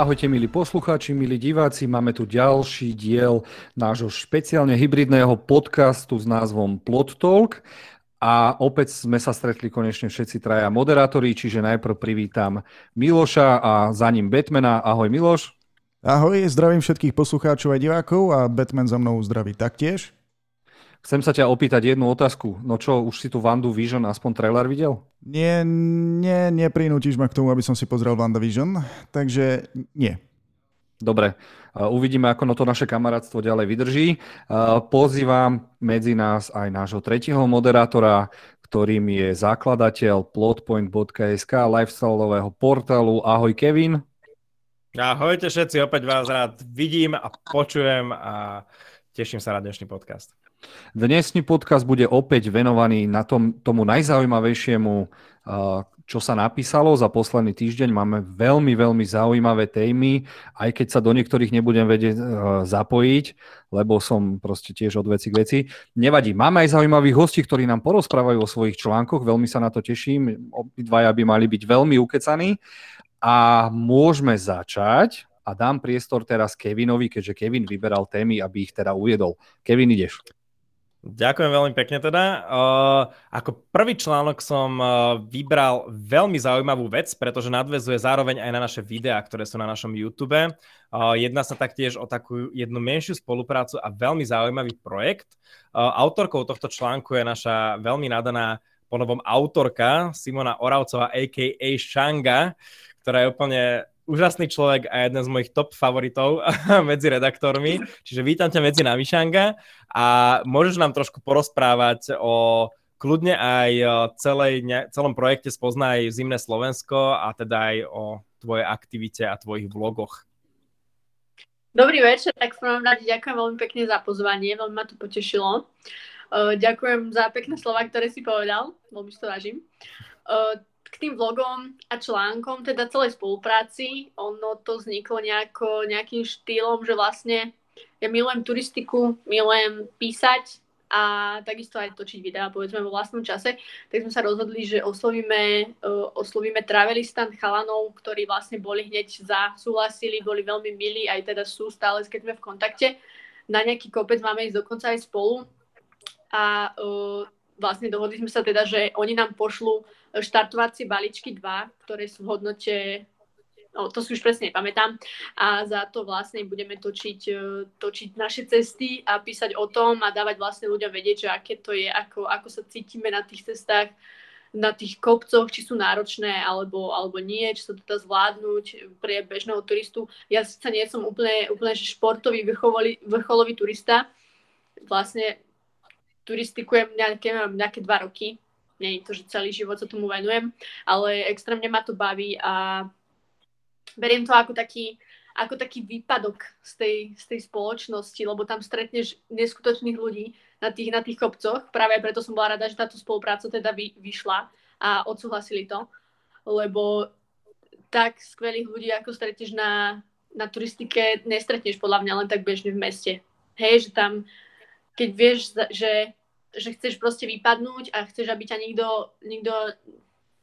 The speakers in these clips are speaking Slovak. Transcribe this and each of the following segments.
Ahojte milí poslucháči, milí diváci, máme tu ďalší diel nášho špeciálne hybridného podcastu s názvom Plot Talk. A opäť sme sa stretli konečne všetci traja moderátori, čiže najprv privítam Miloša a za ním Batmana. Ahoj Miloš. Ahoj, zdravím všetkých poslucháčov a divákov a Batman za mnou zdraví taktiež. Chcem sa ťa opýtať jednu otázku. No čo, už si tu Vandu Vision aspoň trailer videl? Nie, nie, neprinútiš ma k tomu, aby som si pozrel Vision, takže nie. Dobre, uvidíme, ako no to naše kamarátstvo ďalej vydrží. Pozývam medzi nás aj nášho tretieho moderátora, ktorým je zakladateľ plotpoint.sk, lifestyleového portálu. Ahoj Kevin. Ahojte všetci, opäť vás rád vidím a počujem a teším sa na dnešný podcast. Dnešný podcast bude opäť venovaný na tom, tomu najzaujímavejšiemu, čo sa napísalo za posledný týždeň. Máme veľmi, veľmi zaujímavé témy, aj keď sa do niektorých nebudem vedieť zapojiť, lebo som proste tiež od veci k veci. Nevadí, máme aj zaujímavých hostí, ktorí nám porozprávajú o svojich článkoch, veľmi sa na to teším. Obidvaja by mali byť veľmi ukecaní. A môžeme začať a dám priestor teraz Kevinovi, keďže Kevin vyberal témy, aby ich teda uviedol. Kevin, ideš. Ďakujem veľmi pekne teda. Uh, ako prvý článok som uh, vybral veľmi zaujímavú vec, pretože nadvezuje zároveň aj na naše videá, ktoré sú na našom YouTube. Uh, jedná sa taktiež o takú jednu menšiu spoluprácu a veľmi zaujímavý projekt. Autorkou tohto článku je naša veľmi nadaná ponovom autorka Simona Oravcová, a.k.a. Shanga, ktorá je úplne úžasný človek a jeden z mojich top favoritov medzi redaktormi. Čiže vítam ťa medzi nami, Šanga, a môžeš nám trošku porozprávať o kľudne aj celej, celom projekte Spoznaj Zimné Slovensko a teda aj o tvojej aktivite a tvojich vlogoch. Dobrý večer, tak v prvom rade ďakujem veľmi pekne za pozvanie, veľmi ma to potešilo. Ďakujem za pekné slova, ktoré si povedal, veľmi to vážim k tým vlogom a článkom, teda celej spolupráci, ono to vzniklo nejako, nejakým štýlom, že vlastne ja milujem turistiku, milujem písať a takisto aj točiť videá, povedzme, vo vlastnom čase, tak sme sa rozhodli, že oslovíme, uh, oslovíme travelistan chalanov, ktorí vlastne boli hneď za, súhlasili, boli veľmi milí, aj teda sú stále, keď sme v kontakte. Na nejaký kopec máme ísť dokonca aj spolu. A uh, vlastne dohodli sme sa teda, že oni nám pošlú štartovacie balíčky 2, ktoré sú v hodnote no, to si už presne nepamätám. A za to vlastne budeme točiť, e, točiť naše cesty a písať o tom a dávať vlastne ľuďom vedieť, že aké to je, ako, ako sa cítime na tých cestách, na tých kopcoch, či sú náročné alebo, alebo nie, či sa to dá zvládnuť pre bežného turistu. Ja sa nie som úplne, úplne športový vrcholový, vrcholový turista. Vlastne turistikujem nejaké, nejaké dva roky, nie je to, že celý život sa tomu venujem, ale extrémne ma to baví a beriem to ako taký, ako taký výpadok z tej, z tej spoločnosti, lebo tam stretneš neskutočných ľudí na tých, na tých kopcoch. Práve preto som bola rada, že táto spolupráca teda vy, vyšla a odsúhlasili to, lebo tak skvelých ľudí, ako stretneš na, na turistike, nestretneš podľa mňa len tak bežne v meste. Hej, že tam, keď vieš, že že chceš proste vypadnúť a chceš, aby ťa nikto, nikto,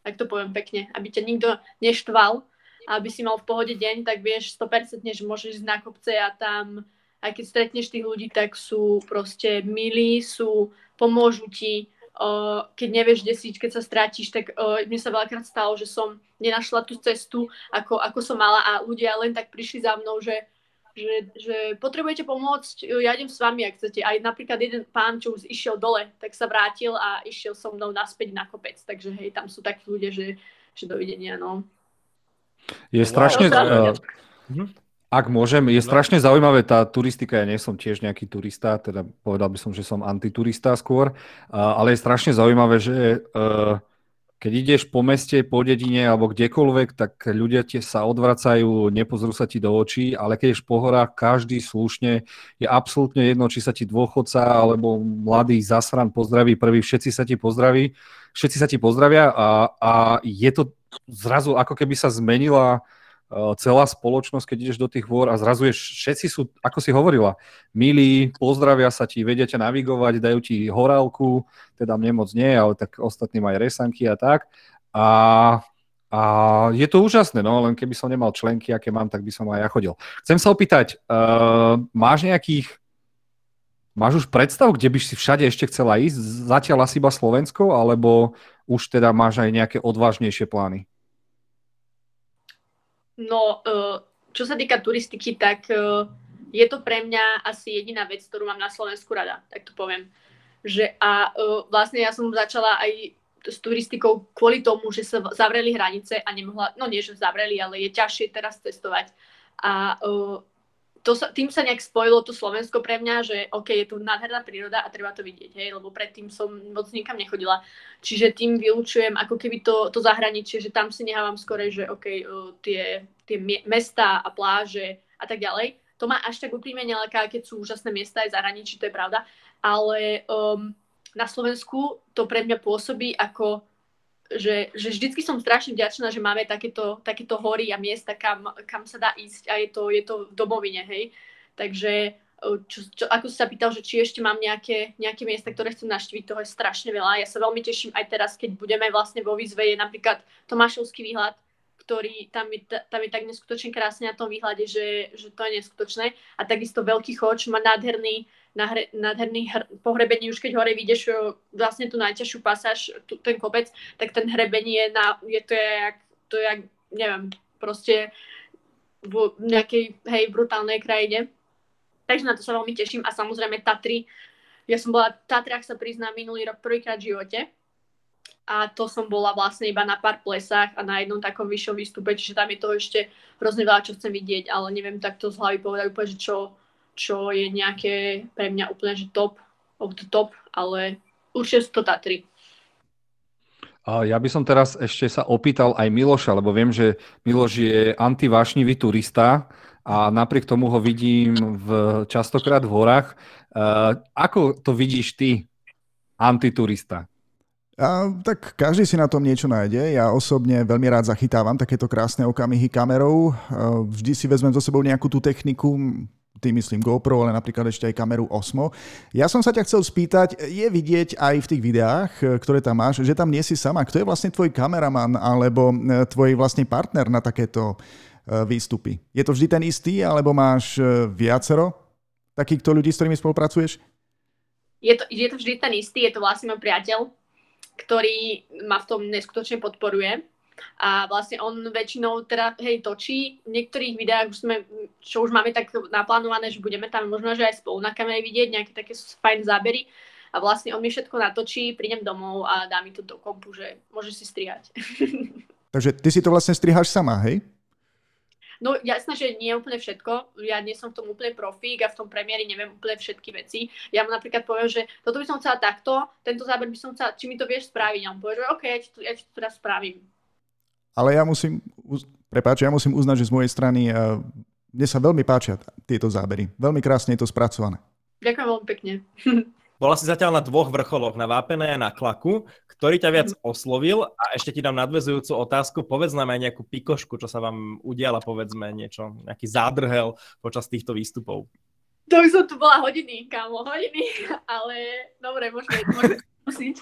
tak to poviem pekne, aby ťa nikto neštval aby si mal v pohode deň, tak vieš 100% že môžeš ísť na kopce a tam, aj keď stretneš tých ľudí, tak sú proste milí, sú, pomôžu ti, keď nevieš, kde si, keď sa strátiš, tak uh, mne sa veľakrát stalo, že som nenašla tú cestu, ako, ako som mala a ľudia len tak prišli za mnou, že že, že potrebujete pomôcť, ja idem s vami, ak chcete. Aj napríklad jeden pán, čo už išiel dole, tak sa vrátil a išiel so mnou naspäť na kopec. Takže hej, tam sú takí ľudia, že, že dovidenia, no. Je strašne... No, uh, ak môžem, je strašne zaujímavé tá turistika, ja nie som tiež nejaký turista, teda povedal by som, že som antiturista skôr, uh, ale je strašne zaujímavé, že uh, keď ideš po meste, po dedine alebo kdekoľvek, tak ľudia tie sa odvracajú, nepozrú sa ti do očí, ale keď ješ po horách, každý slušne, je absolútne jedno, či sa ti dôchodca alebo mladý zasran pozdraví prvý, všetci sa ti pozdraví, všetci sa ti pozdravia a, a je to zrazu ako keby sa zmenila celá spoločnosť, keď ideš do tých hôr a zrazu je, všetci sú, ako si hovorila, milí, pozdravia sa ti, vedia ťa navigovať, dajú ti horálku, teda mne moc nie, ale tak ostatným aj resanky a tak. A A je to úžasné, no len keby som nemal členky, aké mám, tak by som aj ja chodil. Chcem sa opýtať, uh, máš nejakých, máš už predstav, kde by si všade ešte chcela ísť? Zatiaľ asi iba Slovensko, alebo už teda máš aj nejaké odvážnejšie plány? No, uh, čo sa týka turistiky, tak uh, je to pre mňa asi jediná vec, ktorú mám na Slovensku rada, tak to poviem. Že a uh, vlastne ja som začala aj s turistikou kvôli tomu, že sa zavreli hranice a nemohla, no nie, že zavreli, ale je ťažšie teraz cestovať. A to sa, tým sa nejak spojilo to Slovensko pre mňa, že OK, je tu nádherná príroda a treba to vidieť, hej, lebo predtým som moc nikam nechodila. Čiže tým vylúčujem ako keby to, to zahraničie, že tam si nehávam skore, že OK, uh, tie, tie mesta a pláže a tak ďalej. To má až tak úprimne nelaká, keď sú úžasné miesta aj zahraničí, to je pravda. Ale um, na Slovensku to pre mňa pôsobí ako, že, že vždycky som strašne vďačná, že máme takéto, takéto hory a miesta, kam, kam sa dá ísť a je to, je to v domovine, hej. Takže čo, čo, ako si sa pýtal, že či ešte mám nejaké, nejaké miesta, ktoré chcem naštíviť, toho je strašne veľa. Ja sa veľmi teším aj teraz, keď budeme vlastne vo výzve, je napríklad Tomášovský výhľad, ktorý tam je, tam je tak neskutočne krásne na tom výhľade, že, že to je neskutočné. A takisto Veľký choč má nádherný, nádherný hr, pohrebení, už keď hore vidíš vlastne tú najťažšiu pasáž, tu, ten kopec, tak ten hrebení je, na, je to je jak, to je jak, neviem, proste v nejakej, hej, brutálnej krajine. Takže na to sa veľmi teším a samozrejme Tatry. Ja som bola v Tatrách sa priznám minulý rok prvýkrát v živote a to som bola vlastne iba na pár plesách a na jednom takom vyššom výstupe, čiže tam je toho ešte hrozne veľa, čo chcem vidieť, ale neviem takto z hlavy povedať úplne, že čo, čo je nejaké pre mňa úplne, že top, of the top, ale určite sú to Tatry. Ja by som teraz ešte sa opýtal aj Miloša, lebo viem, že Miloš je antivášnivý turista a napriek tomu ho vidím v, častokrát v horách. Ako to vidíš ty, antiturista? A, tak každý si na tom niečo nájde. Ja osobne veľmi rád zachytávam takéto krásne okamihy kamerou. Vždy si vezmem so sebou nejakú tú techniku, tým myslím GoPro, ale napríklad ešte aj kameru Osmo. Ja som sa ťa chcel spýtať, je vidieť aj v tých videách, ktoré tam máš, že tam nie si sama. Kto je vlastne tvoj kameraman alebo e, tvoj vlastne partner na takéto e, výstupy? Je to vždy ten istý, alebo máš e, viacero takýchto ľudí, s ktorými spolupracuješ? Je to, je to vždy ten istý, je to vlastne môj priateľ, ktorý ma v tom neskutočne podporuje. A vlastne on väčšinou teda, hej, točí. V niektorých videách už sme, čo už máme tak naplánované, že budeme tam možno, že aj spolu na kamere vidieť nejaké také fajn zábery. A vlastne on mi všetko natočí, prídem domov a dá mi to do kompu, že môže si strihať. Takže ty si to vlastne striháš sama, hej? No jasné, že nie úplne všetko. Ja nie som v tom úplne profík a v tom premiéri neviem úplne všetky veci. Ja mu napríklad poviem, že toto by som chcela takto, tento záber by som chcela, či mi to vieš spraviť. A on povie, že OK, ja ti to, ja ti to teraz spravím. Ale ja musím, prepáč, ja musím uznať, že z mojej strany uh, mne sa veľmi páčia tieto zábery. Veľmi krásne je to spracované. Ďakujem veľmi pekne. Bola si zatiaľ na dvoch vrcholoch, na Vápené a na Klaku. Ktorý ťa viac oslovil? A ešte ti dám nadvezujúcu otázku. Povedz nám aj nejakú pikošku, čo sa vám udiala, povedzme niečo, nejaký zádrhel počas týchto výstupov. To by som tu bola hodiny, kámo, hodiny, ale dobre, môžeme, môžeme skúsiť.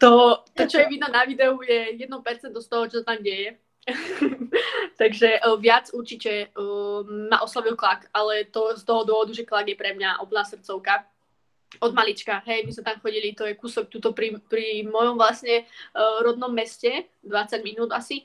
To, to, čo je vidno na videu, je 1% z toho, čo tam deje. Takže uh, viac určite uh, ma oslovil Klak, ale to z toho dôvodu, že Klak je pre mňa úplná srdcovka od malička, hej, my sme tam chodili, to je kúsok tuto pri, pri mojom vlastne uh, rodnom meste, 20 minút asi,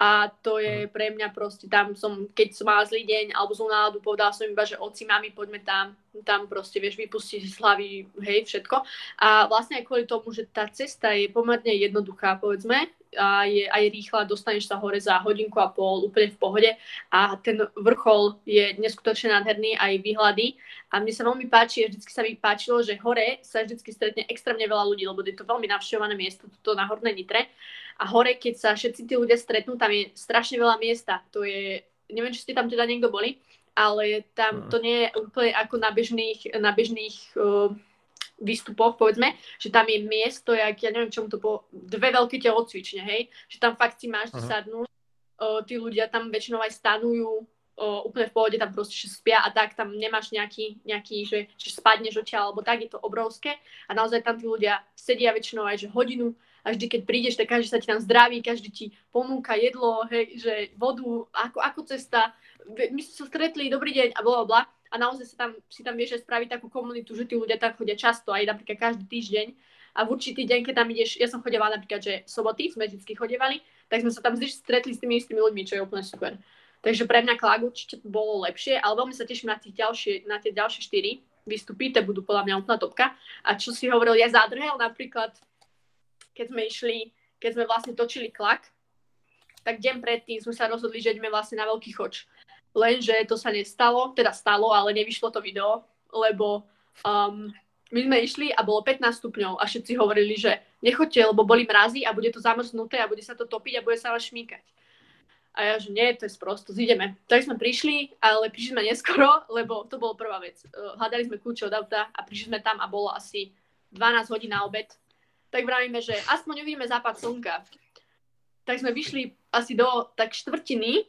a to je pre mňa proste, tam som, keď som mala zlý deň alebo zlú náladu, povedala som iba, že oci, mami, poďme tam, tam proste, vieš, vypustiť z hlavy, hej, všetko. A vlastne aj kvôli tomu, že tá cesta je pomerne jednoduchá, povedzme, a je aj rýchla, dostaneš sa hore za hodinku a pol úplne v pohode. A ten vrchol je neskutočne nádherný, aj výhľady. A mne sa veľmi páči, a vždy sa mi páčilo, že hore sa vždy stretne extrémne veľa ľudí, lebo je to veľmi navštevované miesto, toto na Hornej Nitre. A hore, keď sa všetci tí ľudia stretnú, tam je strašne veľa miesta, to je, neviem, či ste tam teda niekto boli, ale tam to nie je úplne ako na bežných, na bežných uh, výstupoch, povedzme, že tam je miesto, jak, ja neviem, čomu to bolo, dve veľké telocvične, hej, že tam fakt si máš uh-huh. sadnúť, uh, tí ľudia tam väčšinou aj stanujú, uh, úplne v pohode, tam proste spia a tak, tam nemáš nejaký, nejaký že, že spadneš odtiaľ, alebo tak, je to obrovské a naozaj tam tí ľudia sedia väčšinou aj že hodinu a vždy, keď prídeš, tak každý sa ti tam zdraví, každý ti ponúka jedlo, hej, že vodu, ako, ako cesta. My sme sa stretli, dobrý deň a bla, bla. A naozaj sa tam, si tam vieš spraviť takú komunitu, že tí ľudia tam chodia často, aj napríklad každý týždeň. A v určitý deň, keď tam ideš, ja som chodevala napríklad, že soboty sme vždy chodevali, tak sme sa tam vždy stretli s tými istými ľuďmi, čo je úplne super. Takže pre mňa Klag určite bolo lepšie, ale veľmi sa teším na, tých ďalšie, na tie ďalšie štyri vystupy, to budú podľa mňa úplná topka. A čo si hovoril, ja zadrhel napríklad, keď sme išli, keď sme vlastne točili Klag, tak deň predtým sme sa rozhodli, že ideme vlastne na veľký choč. Lenže to sa nestalo, teda stalo, ale nevyšlo to video, lebo um, my sme išli a bolo 15 stupňov a všetci hovorili, že nechoďte, lebo boli mrazy a bude to zamrznuté a bude sa to topiť a bude sa vás šmíkať. A ja, že nie, to je sprosto, zideme. Tak sme prišli, ale prišli sme neskoro, lebo to bolo prvá vec. Eh, hľadali sme kľúče od auta a prišli sme tam a bolo asi 12 hodín na obed. Tak vravíme, že aspoň uvidíme západ slnka. Tak sme vyšli asi do tak štvrtiny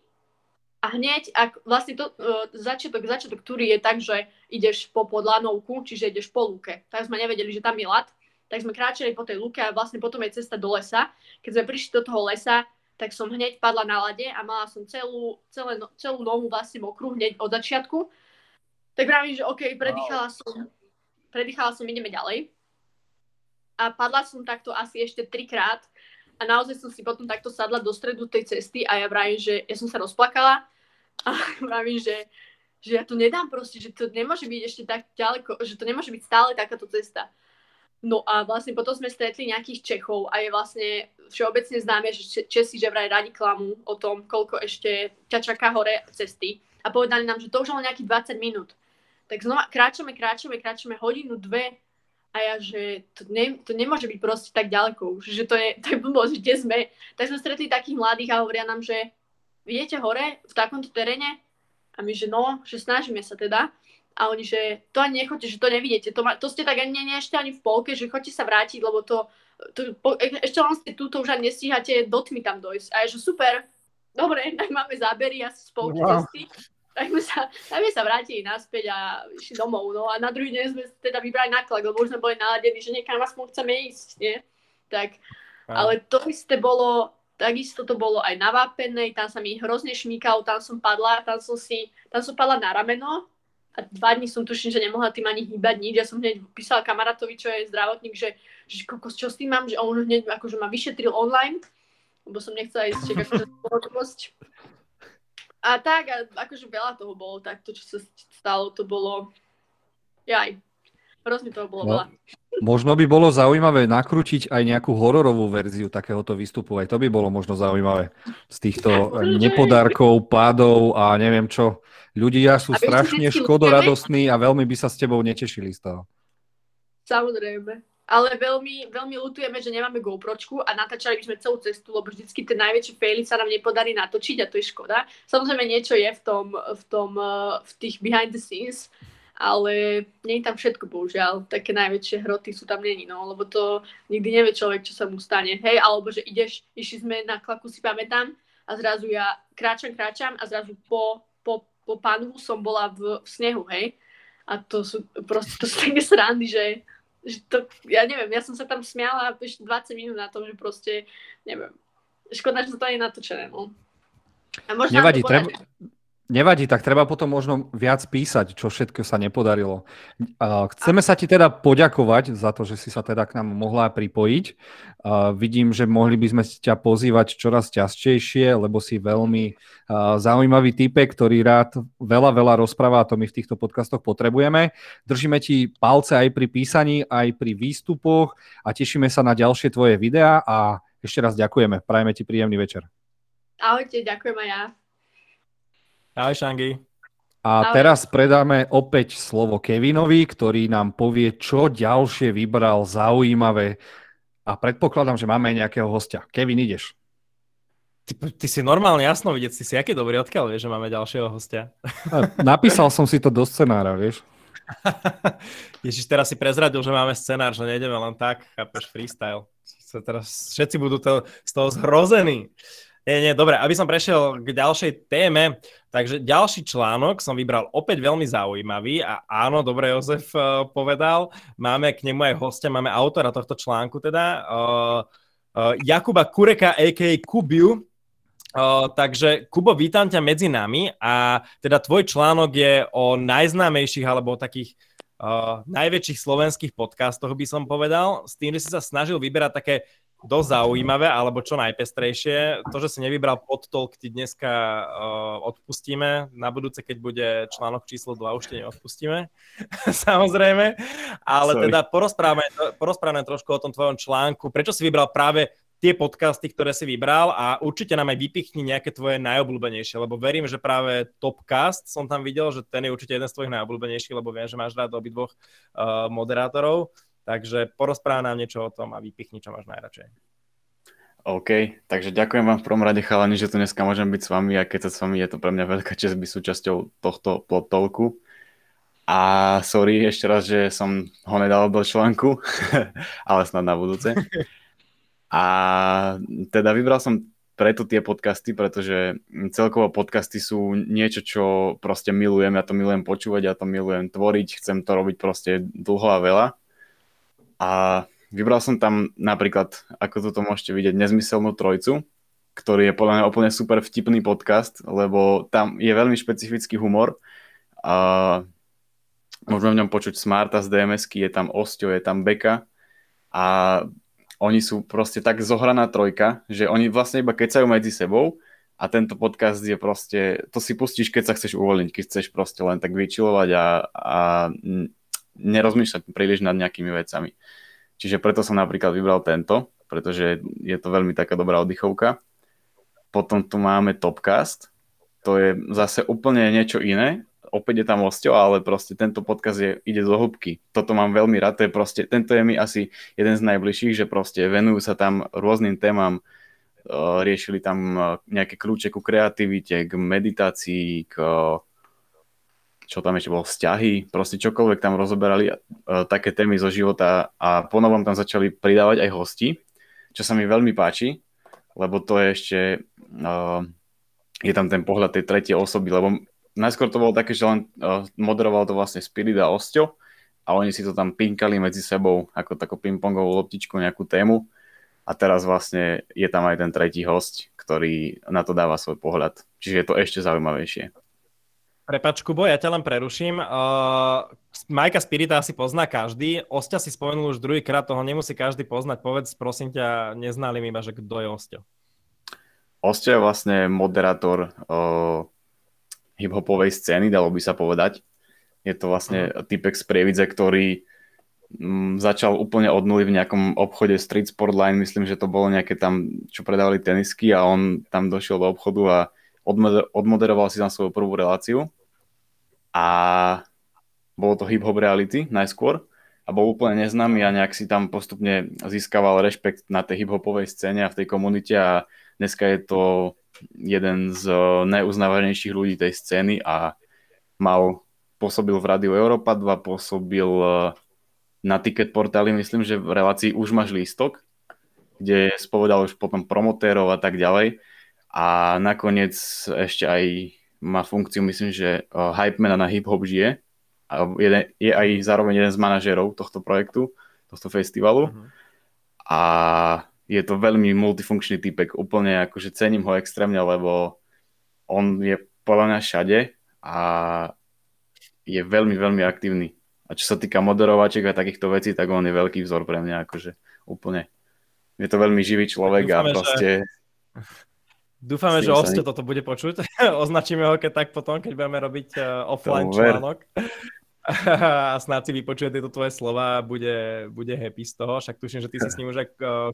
a hneď, ak vlastne to, uh, začiatok, začiatok túry je tak, že ideš po podlanovku, čiže ideš po lúke. Tak sme nevedeli, že tam je lat, tak sme kráčali po tej lúke a vlastne potom je cesta do lesa. Keď sme prišli do toho lesa, tak som hneď padla na lade a mala som celú, celé, no, celú nohu vlastne mokrú hneď od začiatku. Tak vravím, že OK, predýchala wow. som, predýchala som, ideme ďalej. A padla som takto asi ešte trikrát a naozaj som si potom takto sadla do stredu tej cesty a ja vravím, že ja som sa rozplakala a vravím, že, že ja to nedám proste, že to nemôže byť ešte tak ďaleko, že to nemôže byť stále takáto cesta. No a vlastne potom sme stretli nejakých Čechov a je vlastne všeobecne známe, že Česi že vraj radi klamú o tom, koľko ešte ťa čaká hore cesty. A povedali nám, že to už len nejakých 20 minút. Tak znova kráčame, kráčame, kráčame hodinu, dve a ja, že to, ne, to nemôže byť proste tak ďaleko už, že to je, to je blbosť, kde sme. Tak sme stretli takých mladých a hovoria nám, že idete hore v takomto teréne? A my, že no, že snažíme sa teda. A oni, že to ani nechoďte, že to nevidíte. To, ma, to ste tak ani nie, ešte ani v polke, že choďte sa vrátiť, lebo to, to po, e, ešte len ste tu, to už ani nestíhate do tmy tam dojsť. A je, že super, dobre, tak máme zábery asi z polky wow. cesty. Tak sme sa, tak sme sa vrátili naspäť a išli domov. No a na druhý deň sme teda vybrali naklad, lebo už sme boli naladení, že niekam aspoň chceme ísť, nie? Tak, ale to isté bolo, takisto to bolo aj na Vápenej, tam sa mi hrozne šmíkalo, tam som padla, tam som si, tam som padla na rameno, a dva dní som tuším, že nemohla tým ani hýbať nič. Ja som hneď písala kamarátovi, čo je zdravotník, že, že kokos, čo s tým mám, že on hneď akože ma vyšetril online, lebo som nechcela ísť čekať spoločnosť. A tak, a akože veľa toho bolo, tak to, čo sa stalo, to bolo, jaj, hrozne toho bolo no. veľa. Možno by bolo zaujímavé nakrútiť aj nejakú hororovú verziu takéhoto výstupu. Aj to by bolo možno zaujímavé. Z týchto nepodarkov, pádov a neviem čo. Ľudia sú strašne škodoradostní a veľmi by sa s tebou netešili z toho. Samozrejme. Ale veľmi, veľmi lutujeme, že nemáme GoPročku a natáčali by sme celú cestu, lebo vždycky tie najväčšie faily sa nám nepodarí natočiť a to je škoda. Samozrejme niečo je v tom, v tom, eh, v tých behind the scenes, ale nie je tam všetko, bohužiaľ. Také najväčšie hroty sú tam není, no, lebo to nikdy nevie človek, čo sa mu stane. Hej, alebo že ideš, išli sme na klaku, si pamätám, a zrazu ja kráčam, kráčam a zrazu po, po po panu som bola v, v snehu, hej. A to sú proste, to sú také srandy, že, že to, ja neviem, ja som sa tam smiala ešte 20 minút na tom, že proste, neviem, škoda, že to nie je natočené, no. A Nevadí, treba, Nevadí, tak treba potom možno viac písať, čo všetko sa nepodarilo. Chceme sa ti teda poďakovať za to, že si sa teda k nám mohla pripojiť. Vidím, že mohli by sme ťa pozývať čoraz častejšie, lebo si veľmi zaujímavý typek, ktorý rád veľa, veľa rozpráva a to my v týchto podcastoch potrebujeme. Držíme ti palce aj pri písaní, aj pri výstupoch a tešíme sa na ďalšie tvoje videá a ešte raz ďakujeme. Prajeme ti príjemný večer. Ahojte, ďakujem aj ja. Ahoj, Šangi. A Ahoj. teraz predáme opäť slovo Kevinovi, ktorý nám povie, čo ďalšie vybral zaujímavé. A predpokladám, že máme aj nejakého hostia. Kevin, ideš. Ty, ty si normálne jasno vidieť, si si aký dobrý, odkiaľ vieš, že máme ďalšieho hostia? Napísal som si to do scenára, vieš. Ježiš, teraz si prezradil, že máme scenár, že nejdeme len tak, chápeš, freestyle. Teraz všetci budú to, z toho zhrození. Nie, nie, dobre, aby som prešiel k ďalšej téme, takže ďalší článok som vybral opäť veľmi zaujímavý a áno, dobre Jozef uh, povedal, máme k nemu aj hostia, máme autora tohto článku teda, uh, Jakuba Kureka, a.k.a. Kubiu. takže Kubo, vítam ťa medzi nami a teda tvoj článok je o najznámejších alebo o takých uh, najväčších slovenských podcastoch by som povedal, s tým, že si sa snažil vyberať také dosť zaujímavé, alebo čo najpestrejšie. To, že si nevybral podtolk, ti dneska uh, odpustíme. Na budúce, keď bude článok číslo 2, už ti neodpustíme. Samozrejme. Ale Sorry. teda porozprávame, porozprávame trošku o tom tvojom článku. Prečo si vybral práve tie podcasty, ktoré si vybral a určite nám aj vypichni nejaké tvoje najobľúbenejšie, lebo verím, že práve Topcast som tam videl, že ten je určite jeden z tvojich najobľúbenejších, lebo viem, že máš rád obidvoch uh, moderátorov. Takže porozpráva nám niečo o tom a vypichni, čo máš najradšej. OK, takže ďakujem vám v prvom rade chalani, že tu dneska môžem byť s vami a keď sa s vami je to pre mňa veľká čest byť súčasťou tohto plotolku. A sorry ešte raz, že som ho nedal do článku, ale snad na budúce. A teda vybral som preto tie podcasty, pretože celkovo podcasty sú niečo, čo proste milujem. Ja to milujem počúvať, ja to milujem tvoriť, chcem to robiť proste dlho a veľa. A vybral som tam napríklad, ako toto môžete vidieť, Nezmyselnú trojcu, ktorý je podľa mňa úplne super vtipný podcast, lebo tam je veľmi špecifický humor. A môžeme v ňom počuť Smarta z dms je tam Osťo, je tam Beka a oni sú proste tak zohraná trojka, že oni vlastne iba kecajú medzi sebou a tento podcast je proste, to si pustíš, keď sa chceš uvoľniť, keď chceš proste len tak vyčilovať a, a nerozmýšľať príliš nad nejakými vecami. Čiže preto som napríklad vybral tento, pretože je to veľmi taká dobrá oddychovka. Potom tu máme Topcast, to je zase úplne niečo iné. Opäť je tam osťo, ale proste tento podcast je, ide do hĺbky. Toto mám veľmi rád, to je proste, tento je mi asi jeden z najbližších, že proste venujú sa tam rôznym témam, riešili tam nejaké kľúče ku kreativite, k meditácii, k čo tam ešte bolo, vzťahy, proste čokoľvek tam rozoberali, uh, také témy zo života a ponovom tam začali pridávať aj hosti, čo sa mi veľmi páči, lebo to je ešte, uh, je tam ten pohľad tej tretej osoby, lebo najskôr to bolo také, že len uh, moderoval to vlastne Spirit a Osťo a oni si to tam pinkali medzi sebou ako takú pingpongovú loptičku, nejakú tému a teraz vlastne je tam aj ten tretí host, ktorý na to dáva svoj pohľad. Čiže je to ešte zaujímavejšie. Prepač, Kubo, ja ťa len preruším. Uh, Majka Spirita asi pozná každý. Osťa si spomenul už druhýkrát, toho nemusí každý poznať. Povedz, prosím ťa, neznali iba, že kto je Osťa. Osťa je vlastne moderátor uh, hip-hopovej scény, dalo by sa povedať. Je to vlastne uh-huh. typek z Prievidze, ktorý um, začal úplne od nuly v nejakom obchode Street Sport Line. Myslím, že to bolo nejaké tam, čo predávali tenisky a on tam došiel do obchodu a odmoderoval si tam svoju prvú reláciu a bolo to hip-hop reality najskôr a bol úplne neznámy a nejak si tam postupne získaval rešpekt na tej hip-hopovej scéne a v tej komunite a dneska je to jeden z najuznávanejších ľudí tej scény a mal, pôsobil v Rádiu Európa 2, pôsobil na ticket portáli, myslím, že v relácii už máš lístok, kde spovedal už potom promotérov a tak ďalej a nakoniec ešte aj má funkciu, myslím, že Hype Man na Hip Hop žije a jeden, je aj zároveň jeden z manažerov tohto projektu, tohto festivalu uh-huh. a je to veľmi multifunkčný typek, úplne akože cením ho extrémne, lebo on je podľa mňa všade a je veľmi, veľmi aktívny. A čo sa týka moderovaček a takýchto vecí, tak on je veľký vzor pre mňa, akože úplne. Je to veľmi živý človek Dúfame, a proste... Že Dúfame, že Oste toto bude počuť. Označíme ho keď tak potom, keď budeme robiť uh, offline článok. a snáď si vypočuje tieto tvoje slova a bude, bude happy z toho. Však tuším, že ty si s ním už uh,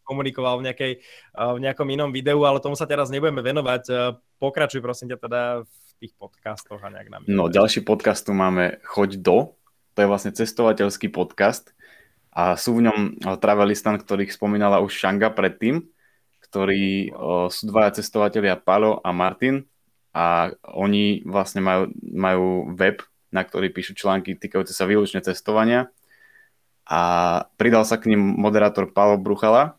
komunikoval v, nejakej, uh, v nejakom inom videu, ale tomu sa teraz nebudeme venovať. Pokračuj prosím ťa teda v tých podcastoch a nejak nám. No, ďalší podcast tu máme Choď do. To je vlastne cestovateľský podcast a sú v ňom travelistan, ktorých spomínala už Šanga predtým ktorí sú dvaja cestovatelia, Palo a Martin a oni vlastne majú, majú web, na ktorý píšu články týkajúce sa výlučne cestovania a pridal sa k ním moderátor Palo Bruchala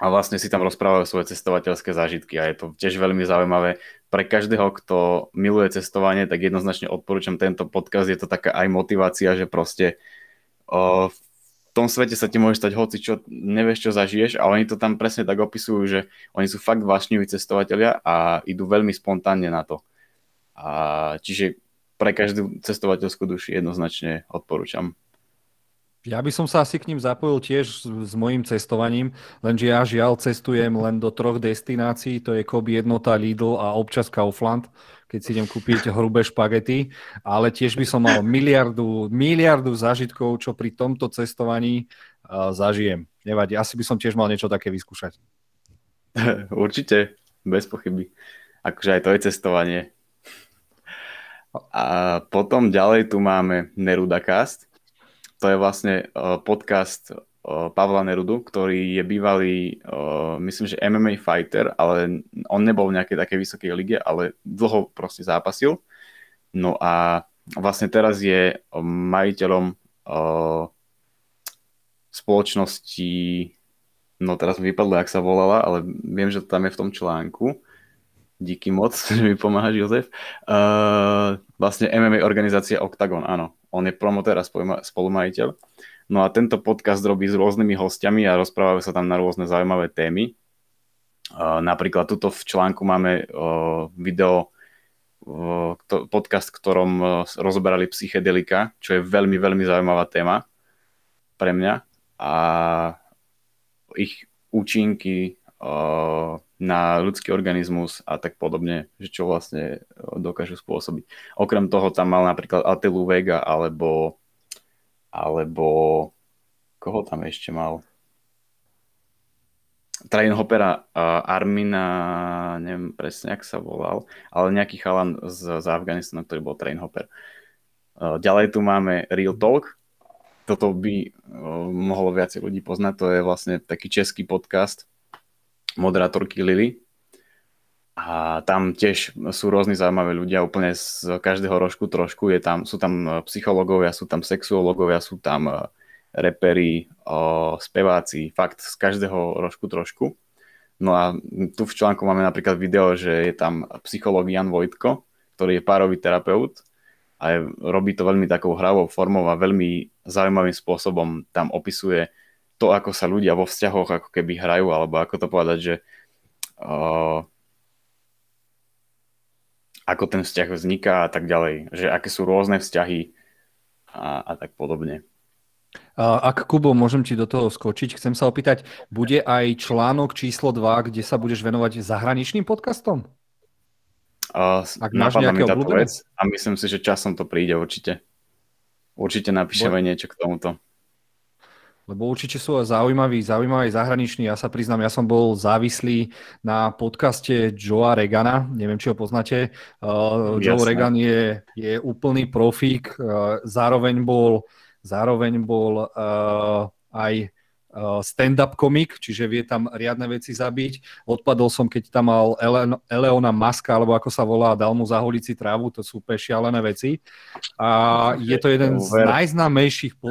a vlastne si tam rozprávajú svoje cestovateľské zážitky a je to tiež veľmi zaujímavé. Pre každého, kto miluje cestovanie, tak jednoznačne odporúčam tento podcast. Je to taká aj motivácia, že proste o, tom svete sa ti môže stať hoci čo, nevieš čo zažiješ a oni to tam presne tak opisujú, že oni sú fakt vášniví cestovatelia a idú veľmi spontánne na to. A čiže pre každú cestovateľskú duši jednoznačne odporúčam. Ja by som sa asi k ním zapojil tiež s, s mojim cestovaním, lenže ja žiaľ cestujem len do troch destinácií, to je Kobe jednota Lidl a občas Kaufland, keď si idem kúpiť hrubé špagety, ale tiež by som mal miliardu, miliardu zážitkov, čo pri tomto cestovaní uh, zažijem. Nevadí, asi by som tiež mal niečo také vyskúšať. Určite, bez pochyby. Akože aj to je cestovanie. A potom ďalej tu máme Nerudacast to je vlastne uh, podcast Pavla Nerudu, ktorý je bývalý, uh, myslím, že MMA fighter, ale on nebol v nejakej takej vysokej lige, ale dlho proste zápasil. No a vlastne teraz je majiteľom uh, spoločnosti, no teraz mi vypadlo, jak sa volala, ale viem, že to tam je v tom článku. Díky moc, že mi pomáhaš, Jozef. Uh, vlastne MMA organizácia Octagon, áno on je promotér a spolumajiteľ. No a tento podcast robí s rôznymi hostiami a rozprávajú sa tam na rôzne zaujímavé témy. napríklad tuto v článku máme video, podcast, v ktorom rozoberali psychedelika, čo je veľmi, veľmi zaujímavá téma pre mňa a ich účinky na ľudský organizmus a tak podobne, že čo vlastne dokážu spôsobiť. Okrem toho tam mal napríklad Atilu Vega alebo alebo koho tam ešte mal? Train Hopera uh, Armina, neviem presne, ak sa volal, ale nejaký chalan z, z Afganistanu, ktorý bol Train Hopper. Uh, ďalej tu máme Real Talk, toto by uh, mohlo viacej ľudí poznať, to je vlastne taký český podcast, moderátorky Lily. A tam tiež sú rôzni zaujímaví ľudia, úplne z každého rožku trošku. Je tam, sú tam e, psychológovia, sú tam sexuológovia, sú tam e, reperi, speváci, fakt z každého rožku trošku. No a tu v článku máme napríklad video, že je tam psychológ Jan Vojtko, ktorý je párový terapeut a je, robí to veľmi takou hravou formou a veľmi zaujímavým spôsobom tam opisuje to, ako sa ľudia vo vzťahoch ako keby hrajú, alebo ako to povedať, že uh, ako ten vzťah vzniká a tak ďalej, že aké sú rôzne vzťahy a, a tak podobne. Ak, Kubo, môžem ti do toho skočiť, chcem sa opýtať, bude aj článok číslo 2, kde sa budeš venovať zahraničným podcastom? Uh, Ak máš nejaké vec a myslím si, že časom to príde určite. Určite napíšeme Bo... niečo k tomuto lebo určite sú zaujímaví, zaujímaví zahraniční. Ja sa priznám, ja som bol závislý na podcaste Joea Regana, neviem, či ho poznáte. Uh, Joe Regan je, je úplný profík, uh, zároveň bol, zároveň bol uh, aj Uh, stand-up komik, čiže vie tam riadne veci zabiť. Odpadol som, keď tam mal Ele- Eleona Maska, alebo ako sa volá, dal mu zaholiť si trávu, to sú úplne šialené veci. A je to jeden z najznámejších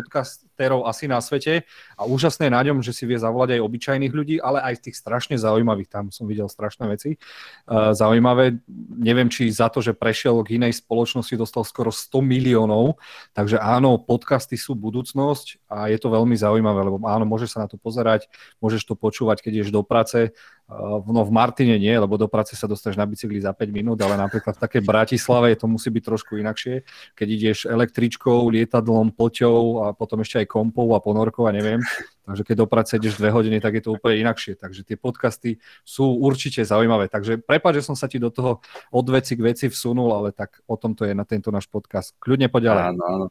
podcastérov asi na svete a úžasné na ňom, že si vie zavolať aj obyčajných ľudí, ale aj tých strašne zaujímavých, tam som videl strašné veci. Uh, zaujímavé, neviem, či za to, že prešiel k inej spoločnosti, dostal skoro 100 miliónov, takže áno, podcasty sú budúcnosť a je to veľmi zaujímavé, lebo áno, môže sa na to pozerať, môžeš to počúvať, keď ideš do práce. No v Martine nie, lebo do práce sa dostaneš na bicykli za 5 minút, ale napríklad v takej Bratislave to musí byť trošku inakšie. Keď ideš električkou, lietadlom, poťou a potom ešte aj kompou a ponorkou a neviem. Takže keď do práce ideš dve hodiny, tak je to úplne inakšie. Takže tie podcasty sú určite zaujímavé. Takže prepáč, že som sa ti do toho od veci k veci vsunul, ale tak o tom to je na tento náš podcast. Kľudne poďalej. Áno, áno.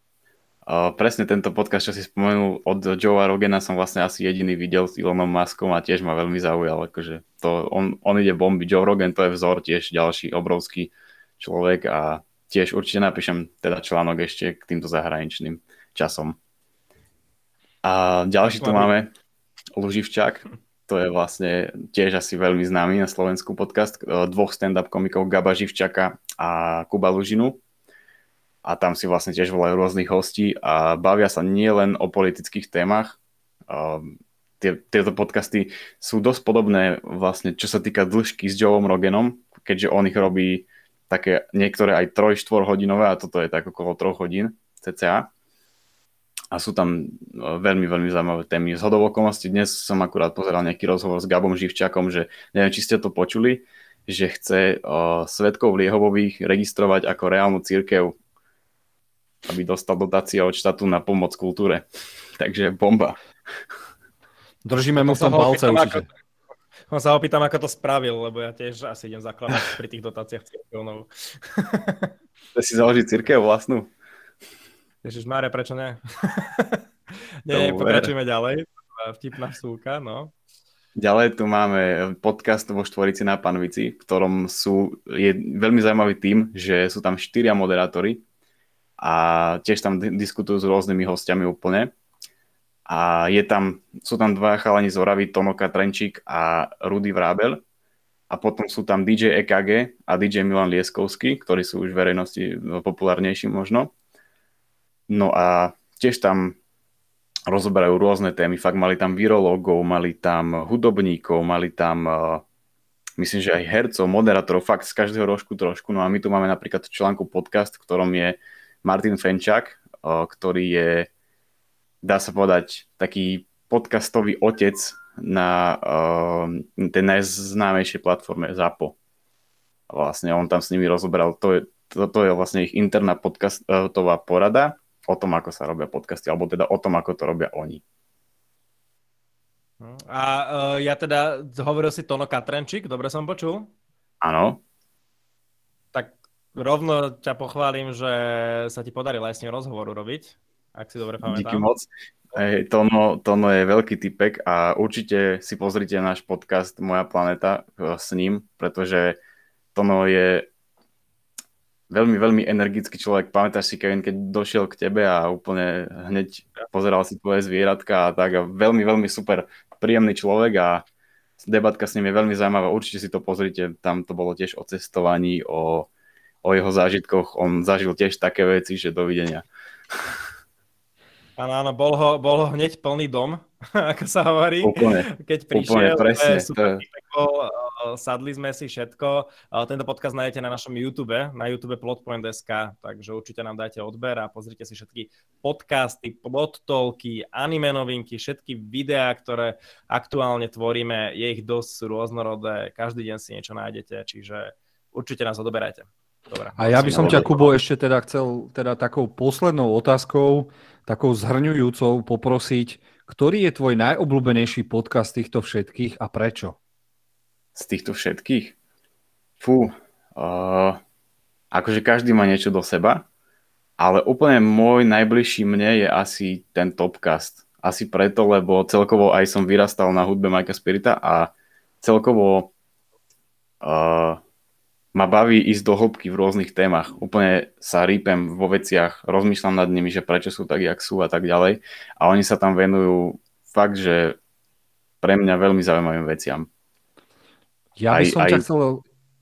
Uh, presne tento podcast, čo si spomenul od Joea Rogena som vlastne asi jediný videl s Elonom Muskom a tiež ma veľmi zaujal, akože to, on, on ide bomby, Joe Rogan to je vzor, tiež ďalší obrovský človek a tiež určite napíšem teda článok ešte k týmto zahraničným časom. A ďalší tu máme Luživčák, to je vlastne tiež asi veľmi známy na Slovensku podcast dvoch stand-up komikov Gaba Živčaka a Kuba Lužinu a tam si vlastne tiež volajú rôznych hostí a bavia sa nielen o politických témach. Tie, tieto podcasty sú dosť podobné vlastne, čo sa týka dĺžky s Joeom Rogenom, keďže on ich robí také niektoré aj 3-4 hodinové a toto je tak okolo 3 hodín cca. a sú tam no, veľmi, veľmi zaujímavé témy. Z hodov dnes som akurát pozeral nejaký rozhovor s Gabom Živčakom, že neviem, či ste to počuli, že chce uh, svetkov Liehovových registrovať ako reálnu církev, aby dostal dotácia od štátu na pomoc kultúre. Takže bomba. Držíme mu v tom palce určite. Ako, sa opýtam, ako to spravil, lebo ja tiež asi idem zakladať pri tých dotáciách církevnou. Chce si založiť církev vlastnú? Ježiš Mária, prečo nie? nie, pokračujeme ďalej. Vtipná vsúka, no. Ďalej tu máme podcast vo Štvorici na Panvici, v ktorom sú, je veľmi zaujímavý tým, že sú tam štyria moderátori a tiež tam diskutujú s rôznymi hostiami úplne. A je tam, sú tam dva chalani z Oravy, Tono Katrenčík a Rudy Vrábel. A potom sú tam DJ EKG a DJ Milan Lieskovský, ktorí sú už v verejnosti populárnejší možno. No a tiež tam rozoberajú rôzne témy. Fakt mali tam virológov, mali tam hudobníkov, mali tam uh, myslím, že aj hercov, moderátorov, fakt z každého rožku trošku. No a my tu máme napríklad článku podcast, v ktorom je Martin Fenčák, uh, ktorý je, dá sa povedať, taký podcastový otec na tej najznámejšej platforme ZAPO. Vlastne on tam s nimi rozoberal, to je, toto je vlastne ich interná podcastová porada o tom, ako sa robia podcasty, alebo teda o tom, ako to robia oni. A uh, ja teda, hovoril si Tono Katrenčík, dobre som počul? Áno. Rovno ťa pochválim, že sa ti podarilo aj s ním rozhovoru robiť, ak si dobre pamätám. Díky moc. Hey, Tono, Tono je veľký typek a určite si pozrite náš podcast Moja planeta eh, s ním, pretože Tono je veľmi, veľmi energický človek. Pamätáš si, Kevin, keď došiel k tebe a úplne hneď pozeral si tvoje zvieratka a tak a veľmi, veľmi super, príjemný človek a debatka s ním je veľmi zaujímavá. Určite si to pozrite, tam to bolo tiež o cestovaní, o, o jeho zážitkoch. On zažil tiež také veci, že dovidenia. Áno, áno, bol ho, bol ho hneď plný dom, ako sa hovorí. Úplne, Keď prišiel, úplne, presne. Super, to bol, sadli sme si všetko. Tento podcast nájdete na našom YouTube, na YouTube plotpoint.sk, takže určite nám dajte odber a pozrite si všetky podcasty, plotolky, anime novinky, všetky videá, ktoré aktuálne tvoríme. Je ich dosť, rôznorodé, každý deň si niečo nájdete, čiže určite nás odoberajte. Dobre. A ja by som ťa, Kubo, ešte teda chcel teda takou poslednou otázkou takou zhrňujúcou poprosiť, ktorý je tvoj najobľúbenejší podcast týchto všetkých a prečo? Z týchto všetkých? Fú, uh, akože každý má niečo do seba, ale úplne môj najbližší mne je asi ten Topcast. Asi preto, lebo celkovo aj som vyrastal na hudbe Majka Spirita a celkovo uh, ma baví ísť do hĺbky v rôznych témach. Úplne sa rýpem vo veciach, rozmýšľam nad nimi, že prečo sú tak, jak sú a tak ďalej. A oni sa tam venujú fakt, že pre mňa veľmi zaujímavým veciam. Ja by, aj, som aj... ťa chcel,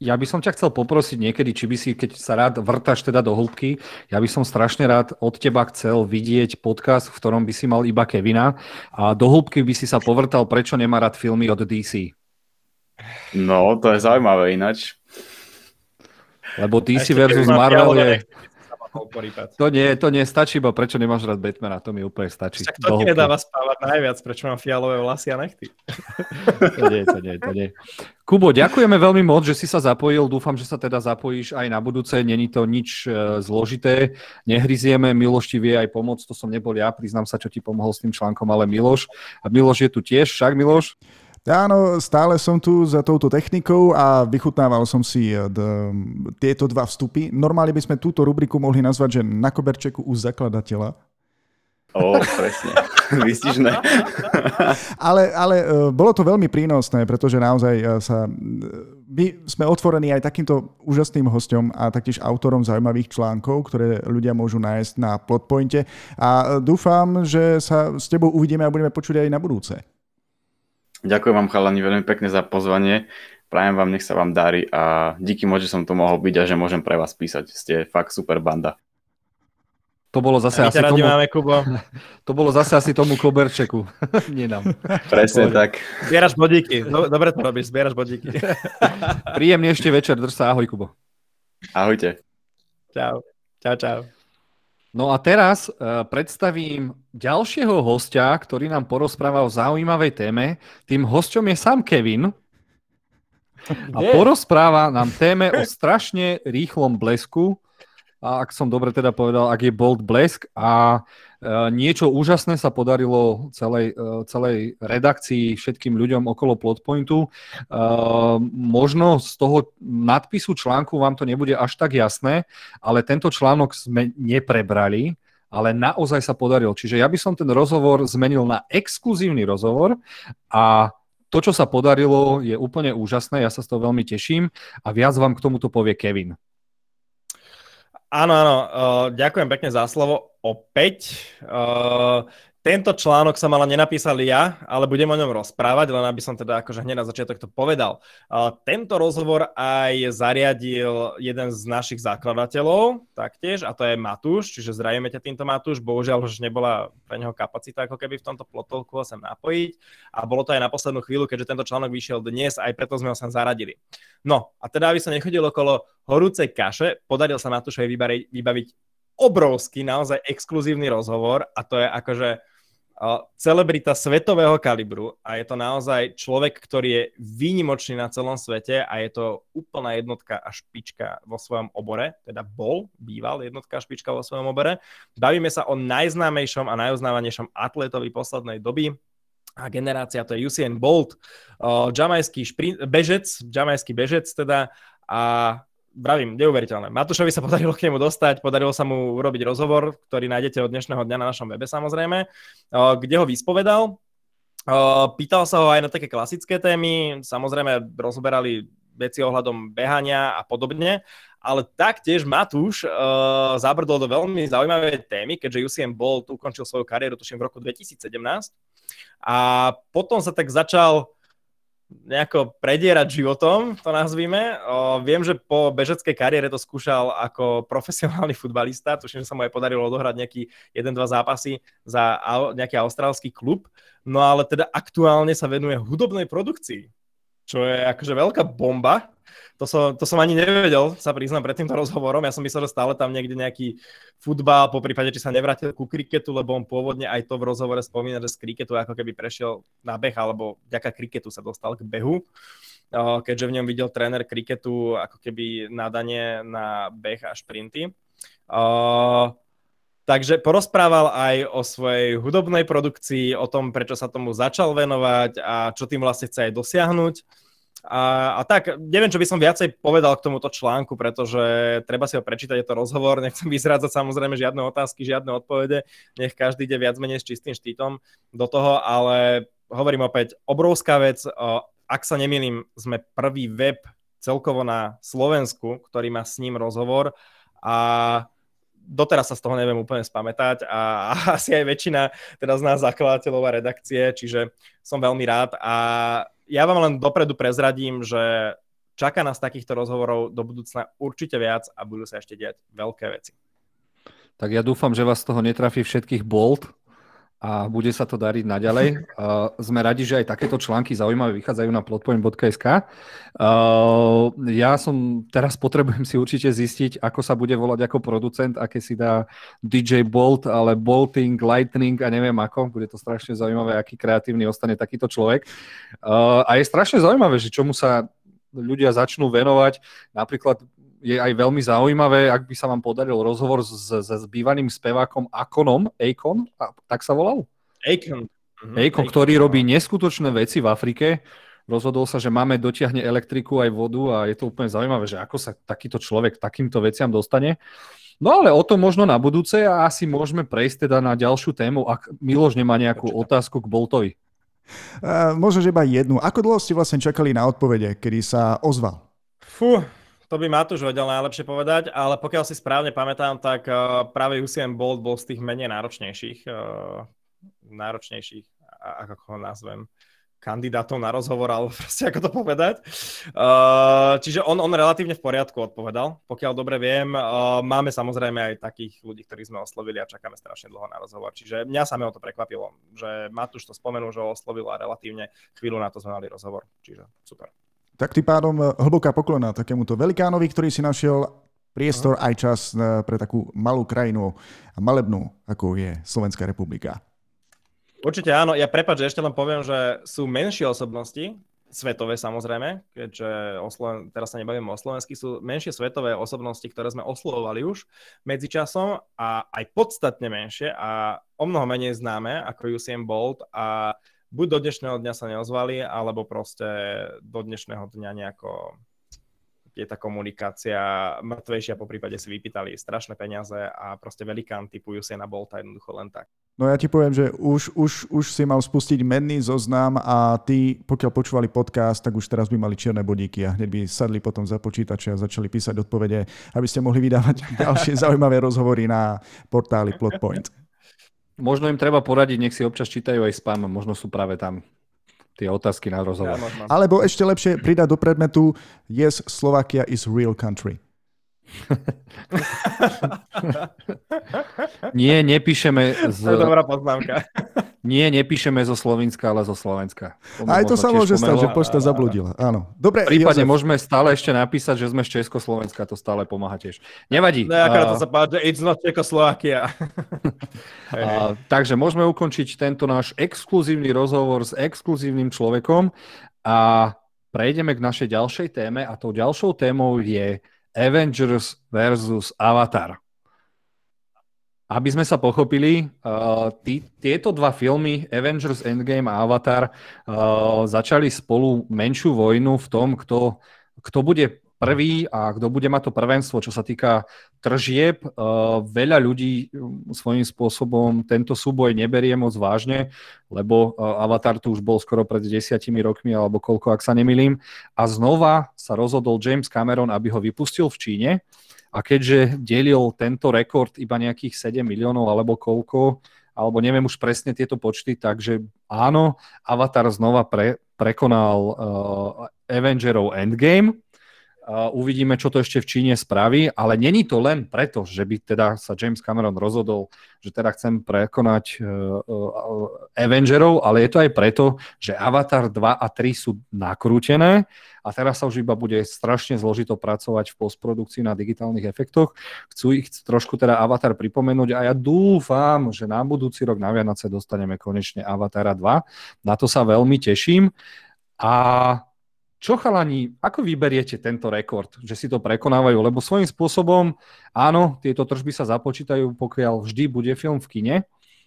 ja by som ťa chcel poprosiť niekedy, či by si, keď sa rád vrtaš teda do hĺbky, ja by som strašne rád od teba chcel vidieť podcast, v ktorom by si mal iba Kevina a do hĺbky by si sa povrtal, prečo nemá rád filmy od DC. No, to je zaujímavé ináč. Lebo DC versus Marvel je... To nie, to nie stačí, iba prečo nemáš rád Batmana, to mi úplne stačí. Však to ti nedáva spávať najviac, prečo mám fialové vlasy a nechty. to nie, to nie, to nie. Kubo, ďakujeme veľmi moc, že si sa zapojil. Dúfam, že sa teda zapojíš aj na budúce. Není to nič e, zložité. Nehryzieme, Miloš ti vie aj pomôcť. To som nebol ja, priznám sa, čo ti pomohol s tým článkom, ale Miloš. A Miloš je tu tiež, však Miloš? Áno, stále som tu za touto technikou a vychutnával som si eh, d- tieto dva vstupy. Normálne by sme túto rubriku mohli nazvať, že na koberčeku u zakladateľa. Ó, presne. Vystižné. ale, ale eh, bolo to veľmi prínosné, pretože naozaj eh, sa... My sme otvorení aj takýmto úžasným hostom a taktiež autorom zaujímavých článkov, ktoré ľudia môžu nájsť na Plotpointe. A dúfam, že sa s tebou uvidíme a budeme počuť aj na budúce. Ďakujem vám chalani veľmi pekne za pozvanie. Prajem vám, nech sa vám darí a díky moc, že som tu mohol byť a že môžem pre vás písať. Ste fakt super banda. To bolo zase asi tomu... Máme, Kubo. To bolo zase asi tomu koberčeku. Nie nám. Presne tak. Zbieraš bodíky. Dobre to robíš, zbieraš bodíky. Príjemný ešte večer. Drž sa. Ahoj, Kubo. Ahojte. Čau. Čau, čau. No a teraz uh, predstavím ďalšieho hostia, ktorý nám porozpráva o zaujímavej téme. Tým hosťom je sám Kevin. A porozpráva nám téme o strašne rýchlom blesku, a ak som dobre teda povedal, ak je Bolt Blesk a niečo úžasné sa podarilo celej, e, celej redakcii, všetkým ľuďom okolo Plotpointu. E, možno z toho nadpisu článku vám to nebude až tak jasné, ale tento článok sme neprebrali, ale naozaj sa podaril. Čiže ja by som ten rozhovor zmenil na exkluzívny rozhovor a to, čo sa podarilo, je úplne úžasné, ja sa z toho veľmi teším a viac vám k tomuto povie Kevin. Áno, áno, ďakujem pekne za slovo opäť. Uh, tento článok som ale nenapísal ja, ale budem o ňom rozprávať, len aby som teda akože hneď na začiatok to povedal. Tento rozhovor aj zariadil jeden z našich zakladateľov taktiež, a to je Matúš, čiže zrajeme ťa týmto Matúš. Bohužiaľ už nebola pre neho kapacita ako keby v tomto plotolku ho sem napojiť a bolo to aj na poslednú chvíľu, keďže tento článok vyšiel dnes, aj preto sme ho sem zaradili. No a teda, aby som nechodil okolo horúcej kaše, podaril sa Matúšovi vybaviť obrovský, naozaj exkluzívny rozhovor a to je akože celebrita svetového kalibru a je to naozaj človek, ktorý je výnimočný na celom svete a je to úplná jednotka a špička vo svojom obore, teda bol, býval jednotka a špička vo svojom obore. Bavíme sa o najznámejšom a najuznávanejšom atletovi poslednej doby, a generácia, to je Usain Bolt, uh, jamajský šprint, bežec, jamajský bežec teda a Bravím, neuveriteľné. Matúšovi sa podarilo k nemu dostať, podarilo sa mu urobiť rozhovor, ktorý nájdete od dnešného dňa na našom webe samozrejme, kde ho vyspovedal. Pýtal sa ho aj na také klasické témy, samozrejme rozoberali veci ohľadom behania a podobne, ale taktiež Matúš uh, zabrdol do veľmi zaujímavej témy, keďže Usain Bolt ukončil svoju kariéru, tuším, v roku 2017 a potom sa tak začal nejako predierať životom, to nazvime. O, viem, že po bežeckej kariére to skúšal ako profesionálny futbalista, tuším, že sa mu aj podarilo odohrať nejaký 1-2 zápasy za nejaký austrálsky klub, no ale teda aktuálne sa venuje hudobnej produkcii, čo je akože veľká bomba, to som, to som ani nevedel, sa priznám pred týmto rozhovorom. Ja som myslel, že stále tam niekde nejaký futbal, po prípade, či sa nevrátil ku kriketu, lebo on pôvodne aj to v rozhovore spomína, že z kriketu ako keby prešiel na beh, alebo vďaka kriketu sa dostal k behu keďže v ňom videl tréner kriketu ako keby nadanie na beh a šprinty. Takže porozprával aj o svojej hudobnej produkcii, o tom, prečo sa tomu začal venovať a čo tým vlastne chce aj dosiahnuť. A, a tak, neviem, čo by som viacej povedal k tomuto článku, pretože treba si ho prečítať, je to rozhovor, nechcem vyzrádzať samozrejme žiadne otázky, žiadne odpovede, nech každý ide viac menej s čistým štítom do toho, ale hovorím opäť, obrovská vec, ak sa nemýlim, sme prvý web celkovo na Slovensku, ktorý má s ním rozhovor a doteraz sa z toho neviem úplne spamätať a, asi aj väčšina teda z nás zakladateľov a redakcie, čiže som veľmi rád a ja vám len dopredu prezradím, že čaká nás takýchto rozhovorov do budúcna určite viac a budú sa ešte diať veľké veci. Tak ja dúfam, že vás z toho netrafí všetkých bolt a bude sa to dariť naďalej. Uh, sme radi, že aj takéto články zaujímavé vychádzajú na plotpoint.sk. Uh, ja som teraz potrebujem si určite zistiť, ako sa bude volať ako producent, aké si dá DJ Bolt, ale Bolting, Lightning a neviem ako. Bude to strašne zaujímavé, aký kreatívny ostane takýto človek. Uh, a je strašne zaujímavé, že čomu sa ľudia začnú venovať. Napríklad je aj veľmi zaujímavé, ak by sa vám podaril rozhovor s, s, s bývaným spevákom Akonom, Akon, tak sa volal? Akon. Mhm. Akon, ktorý robí neskutočné veci v Afrike. Rozhodol sa, že máme dotiahne elektriku aj vodu a je to úplne zaujímavé, že ako sa takýto človek takýmto veciam dostane. No ale o to možno na budúce a asi môžeme prejsť teda na ďalšiu tému, ak Miloš nemá nejakú otázku k Boltovi. Uh, možno, že iba jednu. Ako dlho ste vlastne čakali na odpovede, kedy sa ozval? Fú, to by Matúš vedel najlepšie povedať, ale pokiaľ si správne pamätám, tak uh, práve Usain Bolt bol z tých menej náročnejších, uh, náročnejších, ako ho nazvem, kandidátov na rozhovor, alebo proste ako to povedať. Uh, čiže on, on relatívne v poriadku odpovedal, pokiaľ dobre viem. Máme samozrejme aj takých ľudí, ktorí sme oslovili a čakáme strašne dlho na rozhovor. Čiže mňa samého to prekvapilo, že Matúš to spomenul, že ho oslovil a relatívne chvíľu na to sme mali rozhovor. Čiže super. Tak tým pádom eh, hlboká poklona takémuto velikánovi, ktorý si našiel priestor, aj čas e, pre takú malú krajinu a malebnú, ako je Slovenská republika. Určite áno. Ja prepáč, že ešte len poviem, že sú menšie osobnosti, svetové samozrejme, keďže Sloven- teraz sa nebavíme o slovenských, sú menšie svetové osobnosti, ktoré sme oslovovali už medzičasom a aj podstatne menšie a o mnoho menej známe ako Usain Bolt a buď do dnešného dňa sa neozvali, alebo proste do dnešného dňa nejako je tá komunikácia mŕtvejšia, po prípade si vypýtali strašné peniaze a proste velikán typu Usaina Bolta jednoducho len tak. No ja ti poviem, že už, už, už si mal spustiť menný zoznam a ty, pokiaľ počúvali podcast, tak už teraz by mali čierne bodíky a hneď by sadli potom za počítače a začali písať odpovede, aby ste mohli vydávať ďalšie zaujímavé rozhovory na portáli Plotpoint. Možno im treba poradiť, nech si občas čítajú aj spam, možno sú práve tam tie otázky na rozhovor. Ja, Alebo ešte lepšie pridať do predmetu Yes, Slovakia is real country. Nie, nepíšeme z... To je dobrá poznámka. Nie, nepíšeme zo Slovenska, ale zo Slovenska. To Aj to sa môže stať, že pošta zabludila. Áno. Dobre, Prípadne Jozef. môžeme stále ešte napísať, že sme z Československa, to stále pomáha tiež. Nevadí. No, akorát to sa páči, že it's not Čekoslovakia. a, takže môžeme ukončiť tento náš exkluzívny rozhovor s exkluzívnym človekom a prejdeme k našej ďalšej téme a tou ďalšou témou je Avengers versus Avatar. Aby sme sa pochopili, uh, tí, tieto dva filmy, Avengers Endgame a Avatar, uh, začali spolu menšiu vojnu v tom, kto, kto bude prvý a kto bude mať to prvenstvo, čo sa týka tržieb. Uh, veľa ľudí um, svojím spôsobom tento súboj neberie moc vážne, lebo uh, Avatar tu už bol skoro pred desiatimi rokmi, alebo koľko, ak sa nemilím. A znova sa rozhodol James Cameron, aby ho vypustil v Číne. A keďže delil tento rekord iba nejakých 7 miliónov alebo koľko, alebo neviem už presne tieto počty, takže áno, Avatar znova pre, prekonal uh, Avengerov Endgame uvidíme, čo to ešte v Číne spraví, ale není to len preto, že by teda sa James Cameron rozhodol, že teda chcem prekonať uh, uh, Avengerov, ale je to aj preto, že Avatar 2 a 3 sú nakrútené a teraz sa už iba bude strašne zložito pracovať v postprodukcii na digitálnych efektoch. Chcú ich trošku teda Avatar pripomenúť a ja dúfam, že na budúci rok na Vianoce dostaneme konečne Avatara 2. Na to sa veľmi teším. A čo chalani, ako vyberiete tento rekord, že si to prekonávajú? Lebo svojím spôsobom, áno, tieto tržby sa započítajú, pokiaľ vždy bude film v kine.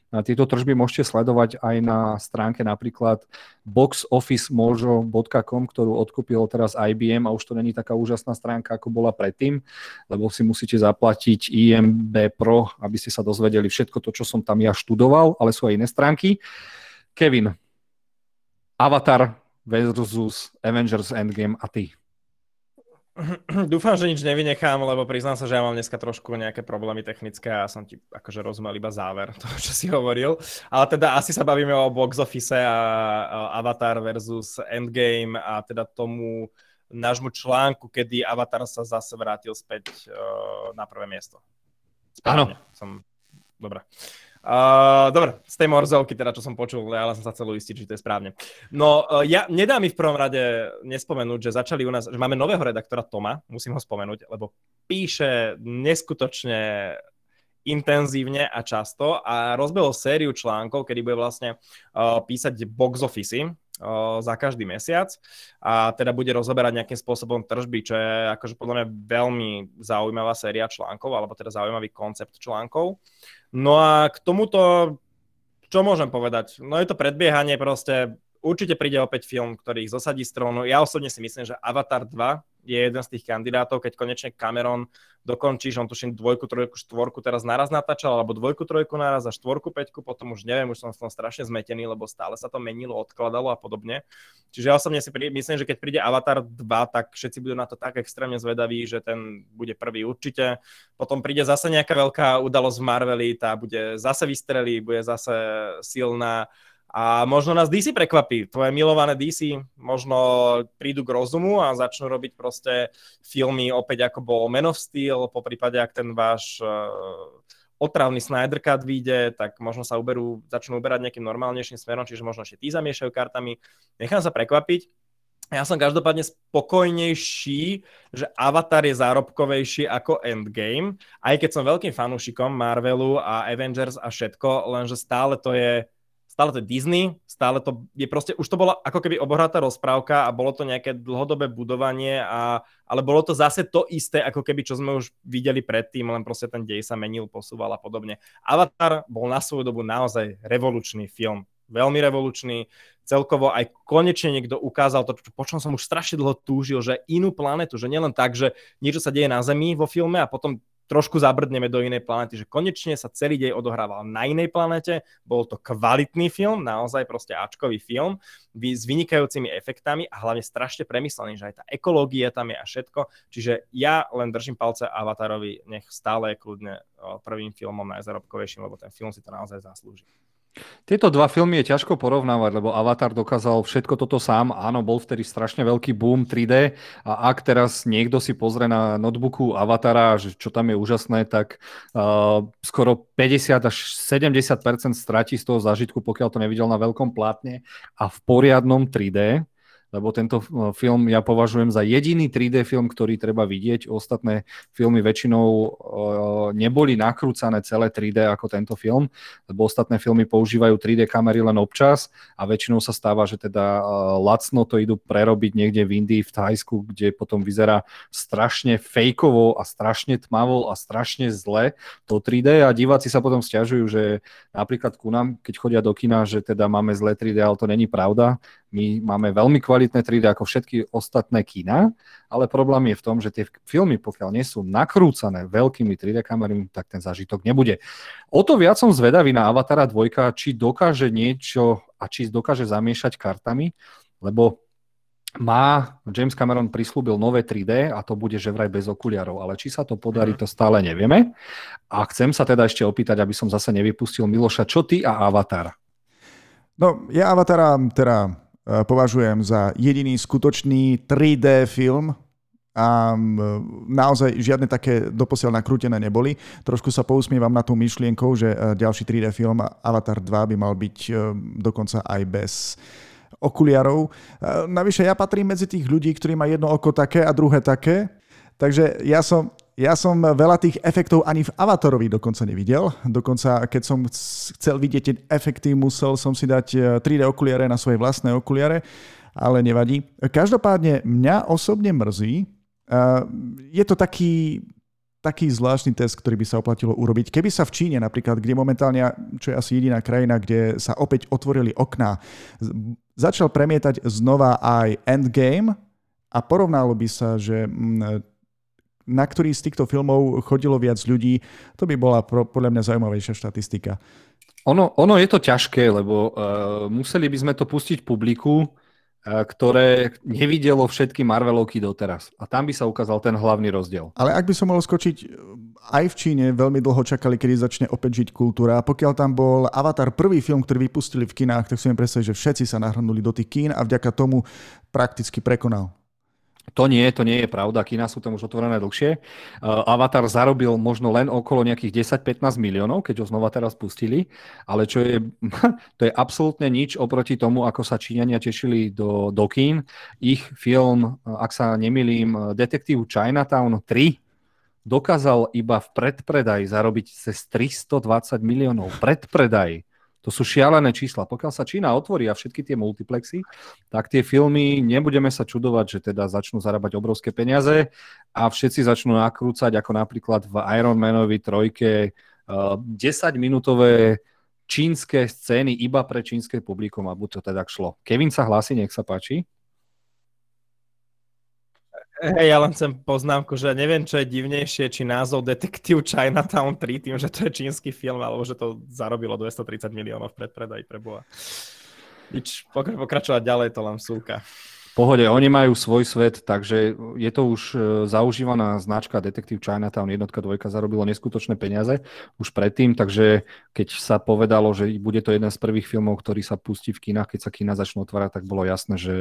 A tieto tržby môžete sledovať aj na stránke napríklad boxofficemojo.com, ktorú odkúpil teraz IBM a už to není taká úžasná stránka, ako bola predtým, lebo si musíte zaplatiť IMB Pro, aby ste sa dozvedeli všetko to, čo som tam ja študoval, ale sú aj iné stránky. Kevin, Avatar versus Avengers Endgame a ty? Dúfam, že nič nevynechám, lebo priznám sa, že ja mám dneska trošku nejaké problémy technické a som ti akože rozumel iba záver toho, čo si hovoril. Ale teda asi sa bavíme o box office a, Avatar versus Endgame a teda tomu nášmu článku, kedy Avatar sa zase vrátil späť uh, na prvé miesto. Áno. Som... Dobre. Uh, dobre, z tej morzovky, teda čo som počul, ale som sa chcel uistiť, že to je správne. No, uh, ja, nedá mi v prvom rade nespomenúť, že začali u nás, že máme nového redaktora Toma, musím ho spomenúť, lebo píše neskutočne intenzívne a často a rozbehol sériu článkov, kedy bude vlastne uh, písať box office uh, za každý mesiac a teda bude rozoberať nejakým spôsobom tržby, čo je akože podľa mňa veľmi zaujímavá séria článkov, alebo teda zaujímavý koncept článkov. No a k tomuto, čo môžem povedať? No je to predbiehanie proste, určite príde opäť film, ktorý ich zosadí z trónu. Ja osobne si myslím, že Avatar 2 je jeden z tých kandidátov, keď konečne Cameron dokončíš, on tuším dvojku, trojku, štvorku teraz naraz natáčal, alebo dvojku, trojku naraz a štvorku, peťku, potom už neviem, už som som strašne zmetený, lebo stále sa to menilo, odkladalo a podobne. Čiže ja osobne si myslím, že keď príde Avatar 2, tak všetci budú na to tak extrémne zvedaví, že ten bude prvý určite. Potom príde zase nejaká veľká udalosť v Marveli, tá bude zase vystrelí, bude zase silná a možno nás DC prekvapí, tvoje milované DC možno prídu k rozumu a začnú robiť proste filmy opäť ako bol Man of Steel, po prípade ak ten váš uh, otravný Snyder Cut vyjde, tak možno sa uberú, začnú uberať nejakým normálnejším smerom, čiže možno ešte tí zamiešajú kartami. Nechám sa prekvapiť. Ja som každopádne spokojnejší, že Avatar je zárobkovejší ako Endgame, aj keď som veľkým fanúšikom Marvelu a Avengers a všetko, lenže stále to je stále to je Disney, stále to je proste, už to bola ako keby obohratá rozprávka a bolo to nejaké dlhodobé budovanie, a, ale bolo to zase to isté, ako keby čo sme už videli predtým, len proste ten dej sa menil, posúval a podobne. Avatar bol na svoju dobu naozaj revolučný film, veľmi revolučný, celkovo aj konečne niekto ukázal to, po čom som už strašne dlho túžil, že inú planetu, že nielen tak, že niečo sa deje na Zemi vo filme a potom trošku zabrdneme do inej planety, že konečne sa celý dej odohrával na inej planete, bol to kvalitný film, naozaj proste Ačkový film, s vynikajúcimi efektami a hlavne strašne premyslený, že aj tá ekológia tam je a všetko, čiže ja len držím palce Avatarovi, nech stále je kľudne prvým filmom najzarobkovejším, lebo ten film si to naozaj zaslúži. Tieto dva filmy je ťažko porovnávať, lebo Avatar dokázal všetko toto sám. Áno, bol vtedy strašne veľký boom 3D a ak teraz niekto si pozrie na notebooku Avatara, že čo tam je úžasné, tak uh, skoro 50 až 70 stratí z toho zážitku, pokiaľ to nevidel na veľkom plátne a v poriadnom 3D lebo tento eh, film ja považujem za jediný 3D film, ktorý treba vidieť. Ostatné filmy väčšinou eh, neboli nakrúcané celé 3D ako tento film, lebo ostatné filmy používajú 3D kamery len občas a väčšinou sa stáva, že teda eh, lacno to idú prerobiť niekde v Indii, v Thajsku, kde potom vyzerá strašne fejkovo a strašne tmavo a strašne zle to 3D a diváci sa potom stiažujú, že napríklad ku nám, keď chodia do kina, že teda máme zlé 3D, ale to není pravda. My máme veľmi kvalitné 3D ako všetky ostatné kina, ale problém je v tom, že tie filmy, pokiaľ nie sú nakrúcané veľkými 3D kamerami, tak ten zážitok nebude. O to viac som zvedavý na Avatara 2, či dokáže niečo a či dokáže zamiešať kartami, lebo má, James Cameron prislúbil nové 3D a to bude že vraj bez okuliarov, ale či sa to podarí, mhm. to stále nevieme. A chcem sa teda ešte opýtať, aby som zase nevypustil Miloša, čo ty a Avatar? No, ja Avatara teda považujem za jediný skutočný 3D film a naozaj žiadne také doposiaľ nakrútené neboli. Trošku sa pousmievam na tú myšlienkou, že eh, ďalší 3D film Avatar 2 by mal byť eh, dokonca aj bez okuliarov. Navyše ja patrím medzi tých ľudí, ktorí má jedno oko také a druhé také, takže ja som ja som veľa tých efektov ani v Avatarovi dokonca nevidel. Dokonca, keď som chcel vidieť tie efekty, musel som si dať 3D eh, okuliare na svoje vlastné okuliare, ale nevadí. Každopádne mňa osobne mrzí, eh, je to taký, taký zvláštny test, ktorý by sa oplatilo urobiť. Keby sa v Číne napríklad, kde momentálne, čo je asi jediná krajina, kde sa opäť otvorili okná, začal premietať znova aj Endgame a porovnalo by sa, že na ktorý z týchto filmov chodilo viac ľudí, to by bola podľa mňa zaujímavejšia štatistika. Ono, ono je to ťažké, lebo uh, museli by sme to pustiť publiku, uh, ktoré nevidelo všetky Marvelovky doteraz. A tam by sa ukázal ten hlavný rozdiel. Ale ak by som mohol skočiť, e, aj v Číne veľmi dlho čakali, kedy začne opäť žiť kultúra. A pokiaľ tam bol Avatar prvý film, ktorý vypustili v kinách, tak si mi predstaviť, že všetci sa nahrnuli do tých kín a vďaka tomu prakticky prekonal. To nie, to nie je pravda. Kina sú tam už otvorené dlhšie. Uh, Avatar zarobil možno len okolo nejakých 10-15 miliónov, keď ho znova teraz pustili, ale čo je, to je absolútne nič oproti tomu, ako sa Číňania tešili do, do kín. Ich film, ak sa nemilím, Detektív Chinatown 3 dokázal iba v predpredaji zarobiť cez 320 miliónov. Predpredaj. To sú šialené čísla. Pokiaľ sa Čína otvorí a všetky tie multiplexy, tak tie filmy nebudeme sa čudovať, že teda začnú zarábať obrovské peniaze a všetci začnú nakrúcať, ako napríklad v Iron Manovi trojke, 10-minútové čínske scény iba pre čínske publikum, aby to teda šlo. Kevin sa hlási, nech sa páči. Hej, ja len chcem poznámku, že neviem, čo je divnejšie, či názov Detektív Chinatown 3, tým, že to je čínsky film, alebo že to zarobilo 230 miliónov v predpredaji pre Boha. Nič, pokračovať ďalej, to len súka. Pohode, oni majú svoj svet, takže je to už e, zaužívaná značka Detektív Chinatown jednotka, dvojka zarobilo neskutočné peniaze už predtým, takže keď sa povedalo, že bude to jeden z prvých filmov, ktorý sa pustí v kinách, keď sa kina začnú otvárať, tak bolo jasné, že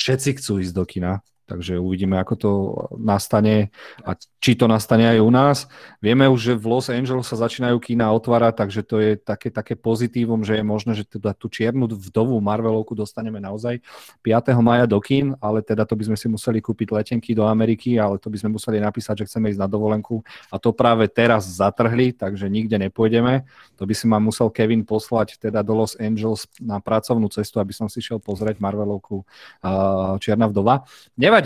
všetci chcú ísť do kina takže uvidíme, ako to nastane a či to nastane aj u nás. Vieme už, že v Los Angeles sa začínajú kína otvárať, takže to je také, také pozitívum, že je možné, že teda tú čiernu vdovú Marvelovku dostaneme naozaj 5. maja do kín, ale teda to by sme si museli kúpiť letenky do Ameriky, ale to by sme museli napísať, že chceme ísť na dovolenku a to práve teraz zatrhli, takže nikde nepôjdeme. To by si ma musel Kevin poslať teda do Los Angeles na pracovnú cestu, aby som si šiel pozrieť Marvelovku uh, Čierna vdova. Nevadí.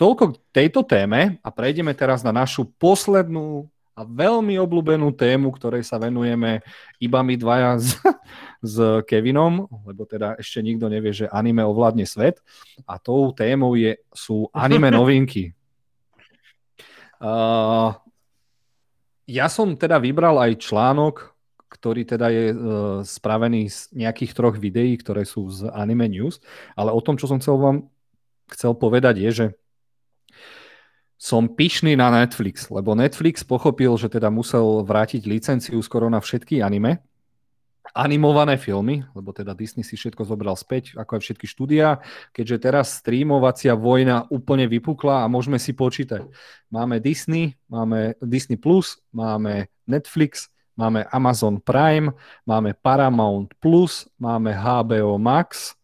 Toľko k tejto téme a prejdeme teraz na našu poslednú a veľmi obľúbenú tému, ktorej sa venujeme iba my dvaja s, s Kevinom, lebo teda ešte nikto nevie, že anime ovládne svet a tou témou je, sú anime novinky. Uh, ja som teda vybral aj článok, ktorý teda je uh, spravený z nejakých troch videí, ktoré sú z Anime News, ale o tom, čo som chcel vám chcel povedať je, že som pyšný na Netflix, lebo Netflix pochopil, že teda musel vrátiť licenciu skoro na všetky anime, animované filmy, lebo teda Disney si všetko zobral späť, ako aj všetky štúdia, keďže teraz streamovacia vojna úplne vypukla a môžeme si počítať. Máme Disney, máme Disney+, Plus, máme Netflix, máme Amazon Prime, máme Paramount+, Plus, máme HBO Max,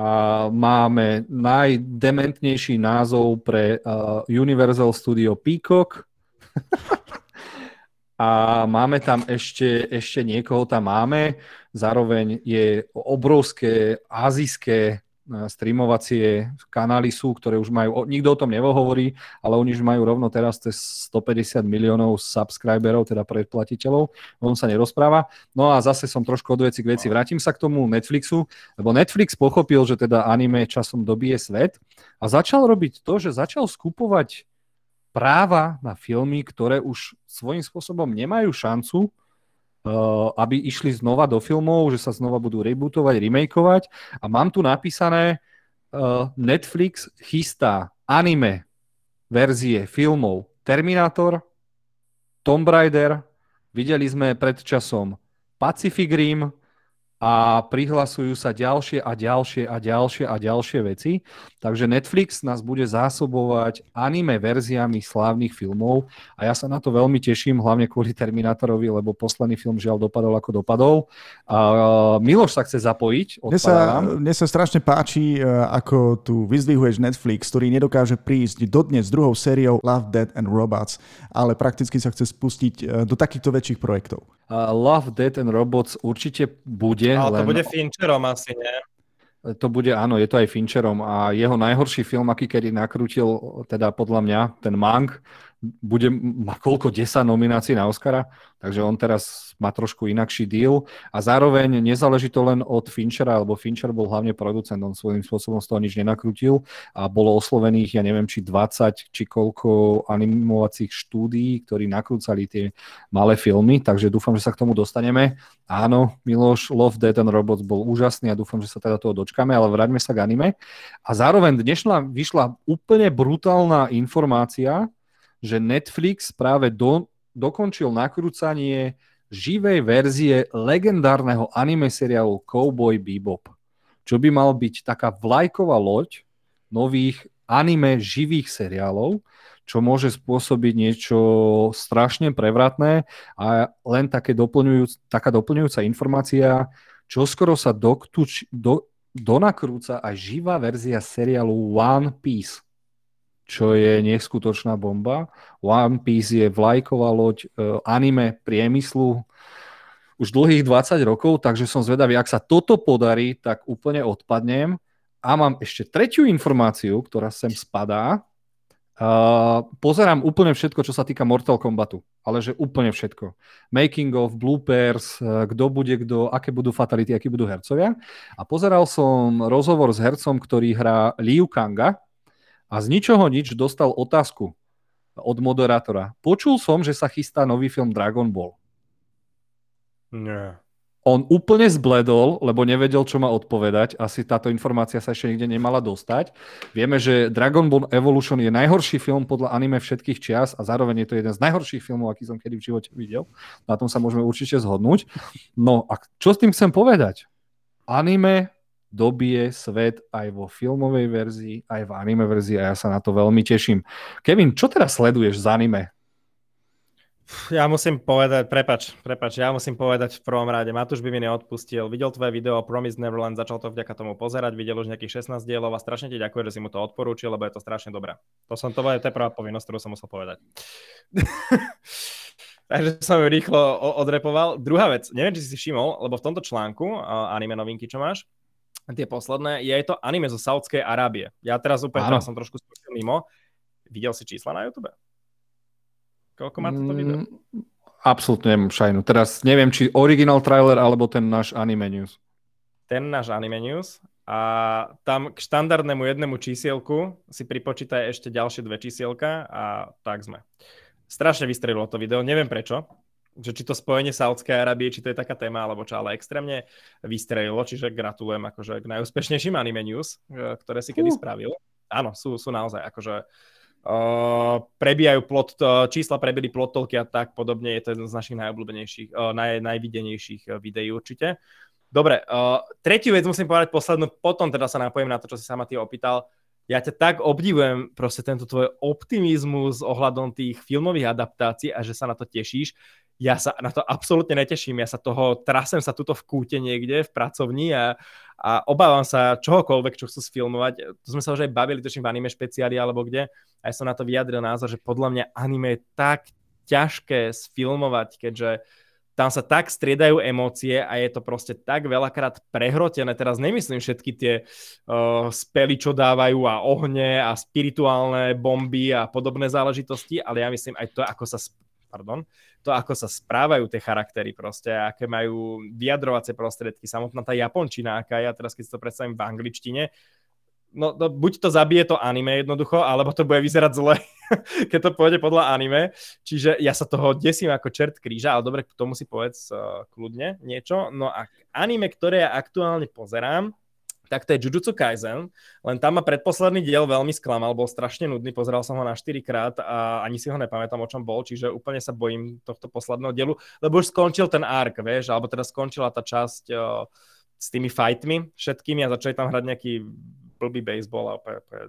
a máme najdementnejší názov pre uh, Universal Studio Peacock. a máme tam ešte, ešte niekoho tam máme. Zároveň je obrovské azijské streamovacie kanály sú, ktoré už majú, nikto o tom nevohovorí, ale oni už majú rovno teraz cez 150 miliónov subscriberov, teda predplatiteľov, o tom sa nerozpráva. No a zase som trošku od veci k veci. Vrátim sa k tomu Netflixu, lebo Netflix pochopil, že teda anime časom dobije svet a začal robiť to, že začal skupovať práva na filmy, ktoré už svojím spôsobom nemajú šancu aby išli znova do filmov, že sa znova budú rebootovať, remakeovať. A mám tu napísané, uh, Netflix chystá anime verzie filmov Terminator, Tomb Raider, videli sme pred časom Pacific Rim, a prihlasujú sa ďalšie a ďalšie a ďalšie a ďalšie veci. Takže Netflix nás bude zásobovať anime verziami slávnych filmov a ja sa na to veľmi teším, hlavne kvôli Terminátorovi, lebo posledný film žiaľ dopadol ako dopadol. A Miloš sa chce zapojiť. Mne sa, mne sa strašne páči, e, ako tu vyzdvihuješ Netflix, ktorý nedokáže prísť dodnes s druhou sériou Love, Dead and Robots, ale prakticky sa chce spustiť e, do takýchto väčších projektov. Love, Dead and Robots určite bude. Ale to len... bude Fincherom asi, nie? To bude, áno, je to aj Fincherom a jeho najhorší film, aký kedy nakrútil, teda podľa mňa, ten Mank, bude, má koľko 10 nominácií na Oscara, takže on teraz má trošku inakší deal a zároveň nezáleží to len od Finchera, lebo Fincher bol hlavne producent, on svojím spôsobom z toho nič nenakrútil a bolo oslovených, ja neviem, či 20, či koľko animovacích štúdií, ktorí nakrúcali tie malé filmy, takže dúfam, že sa k tomu dostaneme. Áno, Miloš, Love, Dead and Robots bol úžasný a dúfam, že sa teda toho dočkáme, ale vráťme sa k anime. A zároveň dnešná vyšla úplne brutálna informácia, že Netflix práve do, dokončil nakrúcanie živej verzie legendárneho anime seriálu Cowboy Bebop, čo by mal byť taká vlajková loď nových anime živých seriálov, čo môže spôsobiť niečo strašne prevratné. A len také doplňujúc, taká doplňujúca informácia, čo skoro sa doktuč, do, donakrúca aj živá verzia seriálu One Piece čo je neskutočná bomba. One Piece je vlajková loď e, anime priemyslu už dlhých 20 rokov, takže som zvedavý, ak sa toto podarí, tak úplne odpadnem. A mám ešte tretiu informáciu, ktorá sem spadá. Uh, pozerám úplne všetko, čo sa týka Mortal Kombatu, ale že úplne všetko. Making of, bloopers, uh, kto bude kto, aké budú fatality, akí budú hercovia. A pozeral som rozhovor s hercom, ktorý hrá Liu Kanga, a z ničoho nič dostal otázku od moderátora. Počul som, že sa chystá nový film Dragon Ball. Nie. On úplne zbledol, lebo nevedel, čo má odpovedať. Asi táto informácia sa ešte nikde nemala dostať. Vieme, že Dragon Ball Evolution je najhorší film podľa anime všetkých čias a zároveň je to jeden z najhorších filmov, aký som kedy v živote videl. Na tom sa môžeme určite zhodnúť. No a čo s tým chcem povedať? Anime dobije svet aj vo filmovej verzii, aj v anime verzii a ja sa na to veľmi teším. Kevin, čo teraz sleduješ z anime? Ja musím povedať, prepač, prepač, ja musím povedať v prvom rade, Matúš by mi neodpustil, videl tvoje video o Promise Neverland, začal to vďaka tomu pozerať, videl už nejakých 16 dielov a strašne ti ďakujem, že si mu to odporúčil, lebo je to strašne dobré. To som to, to je prvá povinnosť, ktorú som musel povedať. Takže som ju rýchlo odrepoval. Druhá vec, neviem, či si všimol, lebo v tomto článku, anime novinky, čo máš, tie posledné, je to anime zo Saudskej Arábie. Ja teraz úplne teraz som trošku mimo. Videl si čísla na YouTube? Koľko má toto video? Mm, absolútne nemám šajnu. Teraz neviem, či original trailer alebo ten náš anime news. Ten náš anime news. A tam k štandardnému jednému čísielku si pripočítaj ešte ďalšie dve čísielka a tak sme. Strašne vystrelilo to video, neviem prečo, že či to spojenie Saudskej Arábie, či to je taká téma, alebo čo, ale extrémne vystrelilo, čiže gratulujem akože k najúspešnejším anime news, e, ktoré si kedy uh. spravil. Áno, sú, sú naozaj akože Uh, prebijajú plot, uh, čísla prebili plotolky a tak podobne. Je to jeden z našich najobľúbenejších, uh, naj, najvidenejších videí určite. Dobre, uh, tretiu vec musím povedať poslednú, potom teda sa napojím na to, čo si sa ma ty opýtal. Ja ťa tak obdivujem, proste tento tvoj optimizmus ohľadom tých filmových adaptácií a že sa na to tešíš ja sa na to absolútne neteším. Ja sa toho trasem sa tuto v kúte niekde v pracovni a, a obávam sa čohokoľvek, čo chcú sfilmovať. To sme sa už aj bavili, točím v anime špeciáli alebo kde. A ja som na to vyjadril názor, že podľa mňa anime je tak ťažké sfilmovať, keďže tam sa tak striedajú emócie a je to proste tak veľakrát prehrotené. Teraz nemyslím všetky tie uh, spely, čo dávajú a ohne a spirituálne bomby a podobné záležitosti, ale ja myslím aj to, ako sa pardon, to, ako sa správajú tie charaktery proste, aké majú vyjadrovacie prostriedky, samotná tá japončina, aká ja teraz keď si to predstavím v angličtine, no, no buď to zabije to anime jednoducho, alebo to bude vyzerať zle, keď to pôjde podľa anime. Čiže ja sa toho desím ako čert kríža, ale dobre, k tomu si povedz uh, kľudne niečo. No a anime, ktoré ja aktuálne pozerám, tak to je Jujutsu Kaisen, len tam ma predposledný diel veľmi sklamal, bol strašne nudný, pozeral som ho na 4 krát a ani si ho nepamätám, o čom bol, čiže úplne sa bojím tohto posledného dielu, lebo už skončil ten ark, vieš, alebo teda skončila tá časť o, s tými fightmi všetkými a začali tam hrať nejaký blbý baseball a úplne, úplne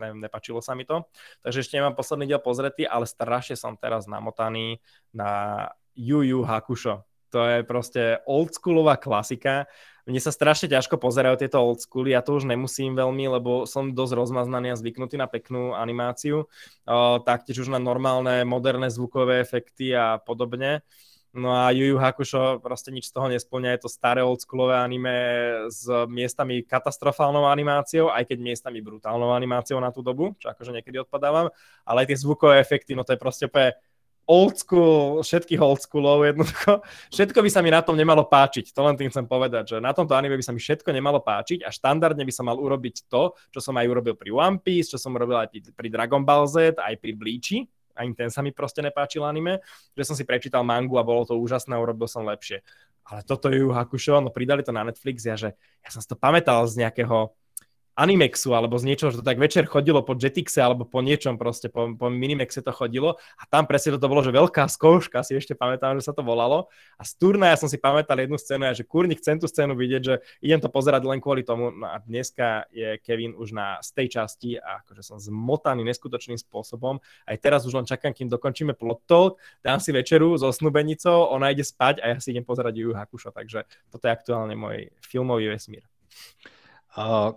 neviem, nepačilo sa mi to. Takže ešte nemám posledný diel pozretý, ale strašne som teraz namotaný na Yu Yu Hakusho. To je proste oldschoolová klasika. Mne sa strašne ťažko pozerajú tieto old schooly, ja to už nemusím veľmi, lebo som dosť rozmaznaný a zvyknutý na peknú animáciu, uh, taktiež už na normálne, moderné zvukové efekty a podobne. No a Yu Yu Hakusho proste nič z toho nesplňa, je to staré oldschoolové anime s miestami katastrofálnou animáciou, aj keď miestami brutálnou animáciou na tú dobu, čo akože niekedy odpadávam, ale aj tie zvukové efekty, no to je proste úplne old school, všetkých old schoolov jednoducho. Všetko by sa mi na tom nemalo páčiť. To len tým chcem povedať, že na tomto anime by sa mi všetko nemalo páčiť a štandardne by som mal urobiť to, čo som aj urobil pri One Piece, čo som urobil aj pri Dragon Ball Z, aj pri Bleachi. Ani ten sa mi proste nepáčil anime, že som si prečítal mangu a bolo to úžasné urobil som lepšie. Ale toto je Hakusho, no pridali to na Netflix, ja, že ja som si to pamätal z nejakého Animexu alebo z niečoho, že to tak večer chodilo po Jetixe alebo po niečom proste, po, po Minimexe to chodilo a tam presne to bolo, že veľká skouška, si ešte pamätám, že sa to volalo a z turnaja som si pamätal jednu scénu a že kurník chcem tú scénu vidieť, že idem to pozerať len kvôli tomu no a dneska je Kevin už na z tej časti a akože som zmotaný neskutočným spôsobom. Aj teraz už len čakám, kým dokončíme plot talk, dám si večeru so snubenicou, ona ide spať a ja si idem pozerať Yu Hakusho, takže toto je aktuálne môj filmový vesmír. Uh,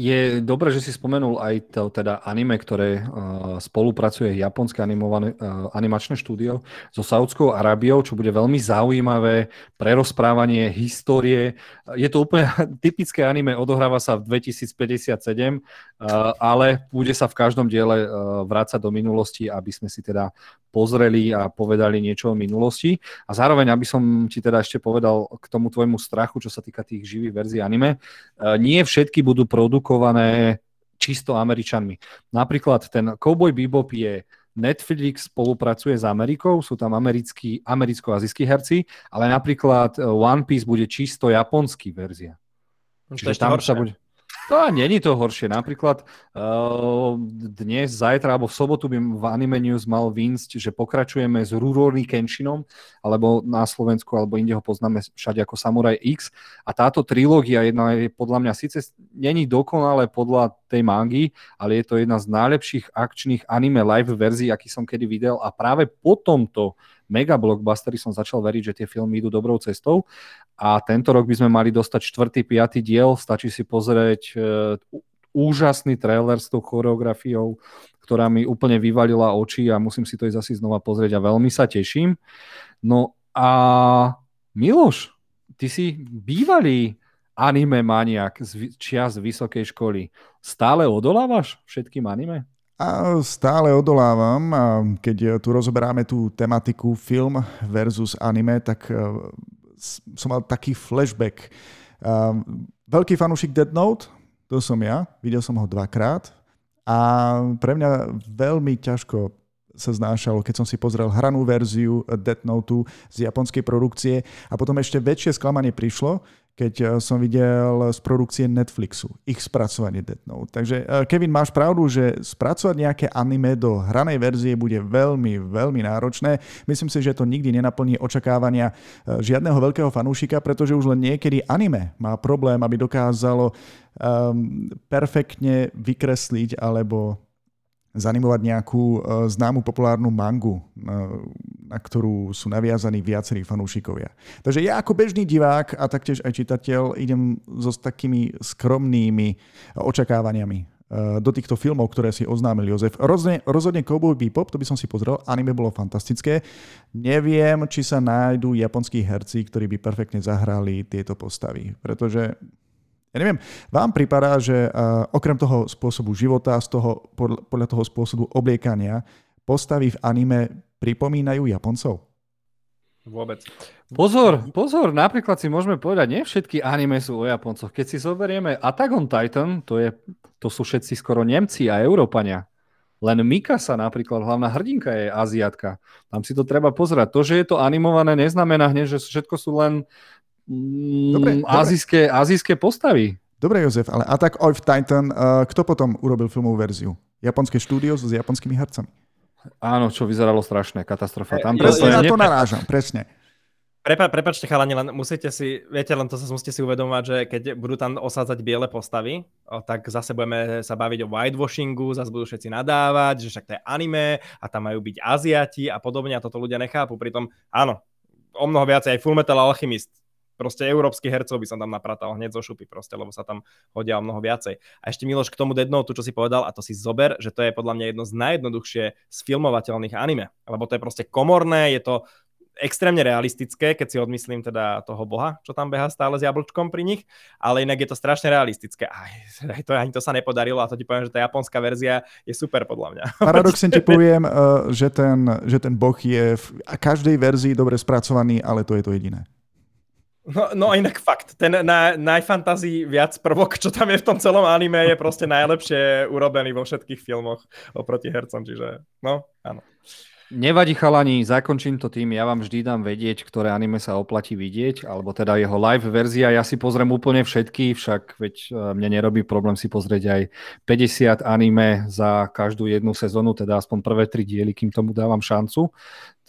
je dobré, že si spomenul aj to teda anime, ktoré uh, spolupracuje japonské animované, uh, animačné štúdio so Saudskou Arábiou, čo bude veľmi zaujímavé pre rozprávanie histórie. Je to úplne typické anime, odohráva sa v 2057, uh, ale bude sa v každom diele uh, vrácať do minulosti, aby sme si teda pozreli a povedali niečo o minulosti. A zároveň, aby som ti teda ešte povedal k tomu tvojmu strachu, čo sa týka tých živých verzií anime, uh, nie všetky budú produkované čisto Američanmi. Napríklad ten Cowboy Bebop je Netflix spolupracuje s Amerikou, sú tam americkí, americko-azijskí herci, ale napríklad One Piece bude čisto japonský verzia. Čiže tam sa bude... To není to horšie. Napríklad uh, dnes, zajtra alebo v sobotu by v Anime News mal výjsť, že pokračujeme s Rurouni Kenshinom, alebo na Slovensku, alebo inde ho poznáme všade ako Samurai X. A táto trilógia jedna je podľa mňa síce není dokonale podľa tej mangy, ale je to jedna z najlepších akčných anime live verzií, aký som kedy videl. A práve po tomto mega blockbustery som začal veriť, že tie filmy idú dobrou cestou a tento rok by sme mali dostať čtvrtý, piatý diel, stačí si pozrieť uh, úžasný trailer s tou choreografiou, ktorá mi úplne vyvalila oči a musím si to ísť asi znova pozrieť a veľmi sa teším. No a Miloš, ty si bývalý anime maniak z čias vysokej školy. Stále odolávaš všetkým anime? A stále odolávam keď tu rozoberáme tú tematiku film versus anime, tak e, som mal taký flashback. Veľký fanúšik Dead Note, to som ja, videl som ho dvakrát a pre mňa veľmi ťažko sa znášalo, keď som si pozrel hranú verziu Death Note z japonskej produkcie a potom ešte väčšie sklamanie prišlo, keď eh, som videl z produkcie Netflixu, ich spracovanie Death Note. Takže eh, Kevin, máš pravdu, že spracovať nejaké anime do hranej verzie bude veľmi, veľmi náročné. Myslím si, že to nikdy nenaplní očakávania eh, žiadneho veľkého fanúšika, pretože už len niekedy anime má problém, aby dokázalo um, perfektne vykresliť alebo zanimovať nejakú známu populárnu mangu, na ktorú sú naviazaní viacerí fanúšikovia. Takže ja ako bežný divák a taktiež aj čitateľ idem so takými skromnými očakávaniami uh, do týchto filmov, ktoré si oznámil Jozef. Rozhodne, rozhodne Cowboy Bebop, to by som si pozrel, anime bolo fantastické. Neviem, či sa nájdú japonskí herci, ktorí by perfektne zahrali tieto postavy, pretože ja neviem, vám pripadá, že uh, okrem toho spôsobu života, z toho, podľa toho spôsobu obliekania, postavy v anime pripomínajú Japoncov? Vôbec. Pozor, pozor, napríklad si môžeme povedať, nie všetky anime sú o Japoncoch. Keď si zoberieme Attack on Titan, to, je, to sú všetci skoro Nemci a Európania. Len Mikasa napríklad, hlavná hrdinka je Aziatka. Tam si to treba pozerať. To, že je to animované, neznamená hneď, že všetko sú len dobre, mm, azijské, dobre. azijské postavy. Dobre, Jozef, ale Attack of Titan, uh, kto potom urobil filmovú verziu? Japonské štúdio s japonskými hercami. Áno, čo vyzeralo strašné, katastrofa. Tam presne ja na to narážam, presne. Prepa, prepačte chalani, len musíte si, viete, len to sa musíte si uvedomovať, že keď budú tam osádzať biele postavy, o, tak zase budeme sa baviť o whitewashingu, zase budú všetci nadávať, že však to je anime a tam majú byť Aziati a podobne a toto ľudia nechápu. Pritom áno, o mnoho viacej aj Fullmetal Alchemist proste európsky hercov by som tam napratal hneď zo šupy proste, lebo sa tam hodia o mnoho viacej. A ešte Miloš k tomu Dead Note, čo si povedal, a to si zober, že to je podľa mňa jedno z najjednoduchšie sfilmovateľných anime, lebo to je proste komorné, je to extrémne realistické, keď si odmyslím teda toho boha, čo tam beha stále s jablčkom pri nich, ale inak je to strašne realistické. Aj, to, ani to sa nepodarilo a to ti poviem, že tá japonská verzia je super podľa mňa. Paradoxne ti poviem, eh, že ten, že ten boh je v každej verzii dobre spracovaný, ale to je to jediné. No, no inak fakt, ten na, najfantazí viac prvok, čo tam je v tom celom anime, je proste najlepšie urobený vo všetkých filmoch oproti hercom, čiže no, áno. Nevadí chalani, zakončím to tým, ja vám vždy dám vedieť, ktoré anime sa oplatí vidieť, alebo teda jeho live verzia, ja si pozriem úplne všetky, však veď e, mne nerobí problém si pozrieť aj 50 anime za každú jednu sezónu, teda aspoň prvé tri diely, kým tomu dávam šancu.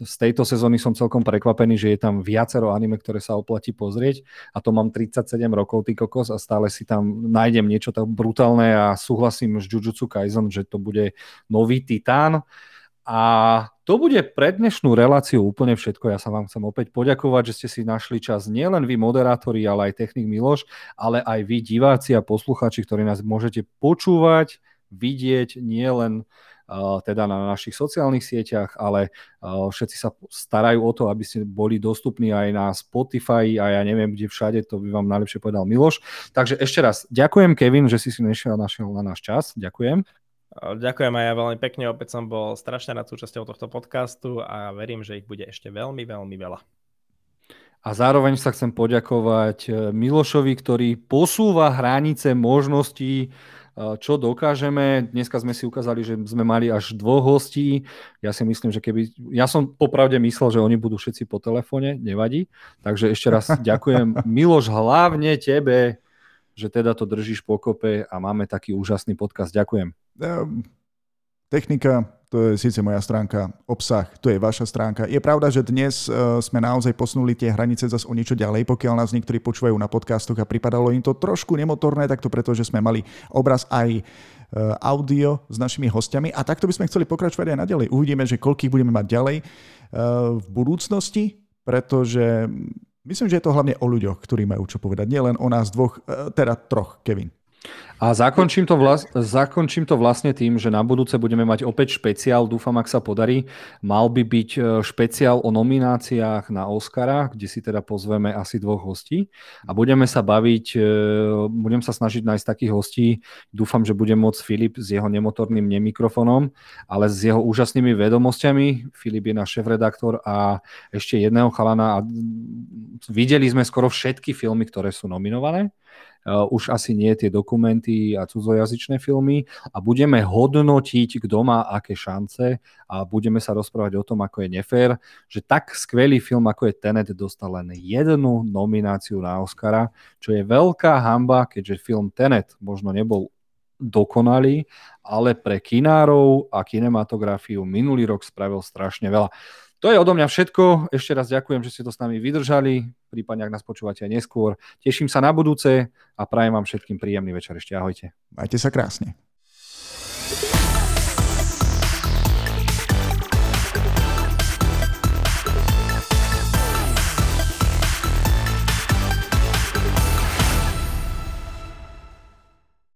Z tejto sezóny som celkom prekvapený, že je tam viacero anime, ktoré sa oplatí pozrieť a to mám 37 rokov, ty kokos, a stále si tam nájdem niečo tak brutálne a súhlasím s Jujutsu Kaisen, že to bude nový titán. A to bude pre dnešnú reláciu úplne všetko. Ja sa vám chcem opäť poďakovať, že ste si našli čas nielen vy moderátori, ale aj technik Miloš, ale aj vy diváci a posluchači, ktorí nás môžete počúvať, vidieť nielen uh, teda na našich sociálnych sieťach, ale všetci sa starajú o to, aby ste boli dostupní aj na Spotify a ja neviem, kde všade, to by vám najlepšie povedal Miloš. Takže ešte raz ďakujem, Kevin, že si si nešiel našiel na náš čas. Ďakujem. Ďakujem aj ja veľmi pekne, opäť som bol strašne nad súčasťou tohto podcastu a verím, že ich bude ešte veľmi, veľmi veľa. A zároveň sa chcem poďakovať eh, Milošovi, ktorý posúva hranice možností, eh, čo dokážeme. Dneska sme si ukázali, že sme mali až dvoch hostí. Ja si myslím, že keby... Ja som popravde myslel, že oni budú všetci po telefóne, nevadí. Takže ešte raz ďakujem. Miloš, hlavne tebe, že teda to držíš pokope a máme taký úžasný podcast. Ďakujem. Um, technika, to je síce moja stránka, obsah, to je vaša stránka. Je pravda, že dnes uh, sme naozaj posunuli tie hranice zase o niečo ďalej, pokiaľ nás niektorí počúvajú na podcastoch a pripadalo im to trošku nemotorné, tak to preto, že sme mali obraz aj uh, audio s našimi hostiami a takto by sme chceli pokračovať aj naďalej. Uvidíme, že koľkých budeme mať ďalej uh, v budúcnosti, pretože myslím, že je to hlavne o ľuďoch, ktorí majú čo povedať, nielen o nás dvoch, teda troch, Kevin. A zakončím to, vlas- zakončím to vlastne tým, že na budúce budeme mať opäť špeciál, dúfam, ak sa podarí. Mal by byť e, špeciál o nomináciách na Oscara, kde si teda pozveme asi dvoch hostí a budeme sa baviť, e, budem sa snažiť nájsť takých hostí. Dúfam, že bude môcť Filip s jeho nemotorným nemikrofonom, ale s jeho úžasnými vedomosťami. Filip je náš šéf-redaktor a ešte jedného chalana. A videli sme skoro všetky filmy, ktoré sú nominované. Uh, už asi nie tie dokumenty a cudzojazyčné filmy a budeme hodnotiť, kto má aké šance a budeme sa rozprávať o tom, ako je nefér, že tak skvelý film, ako je Tenet, dostal len jednu nomináciu na Oscara, čo je veľká hamba, keďže film Tenet možno nebol dokonalý, ale pre kinárov a kinematografiu minulý rok spravil strašne veľa. To je odo mňa všetko. Ešte raz ďakujem, že ste to s nami vydržali. Prípadne, ak nás počúvate aj neskôr. Teším sa na budúce a prajem vám všetkým príjemný večer. Ešte ahojte. Majte sa krásne.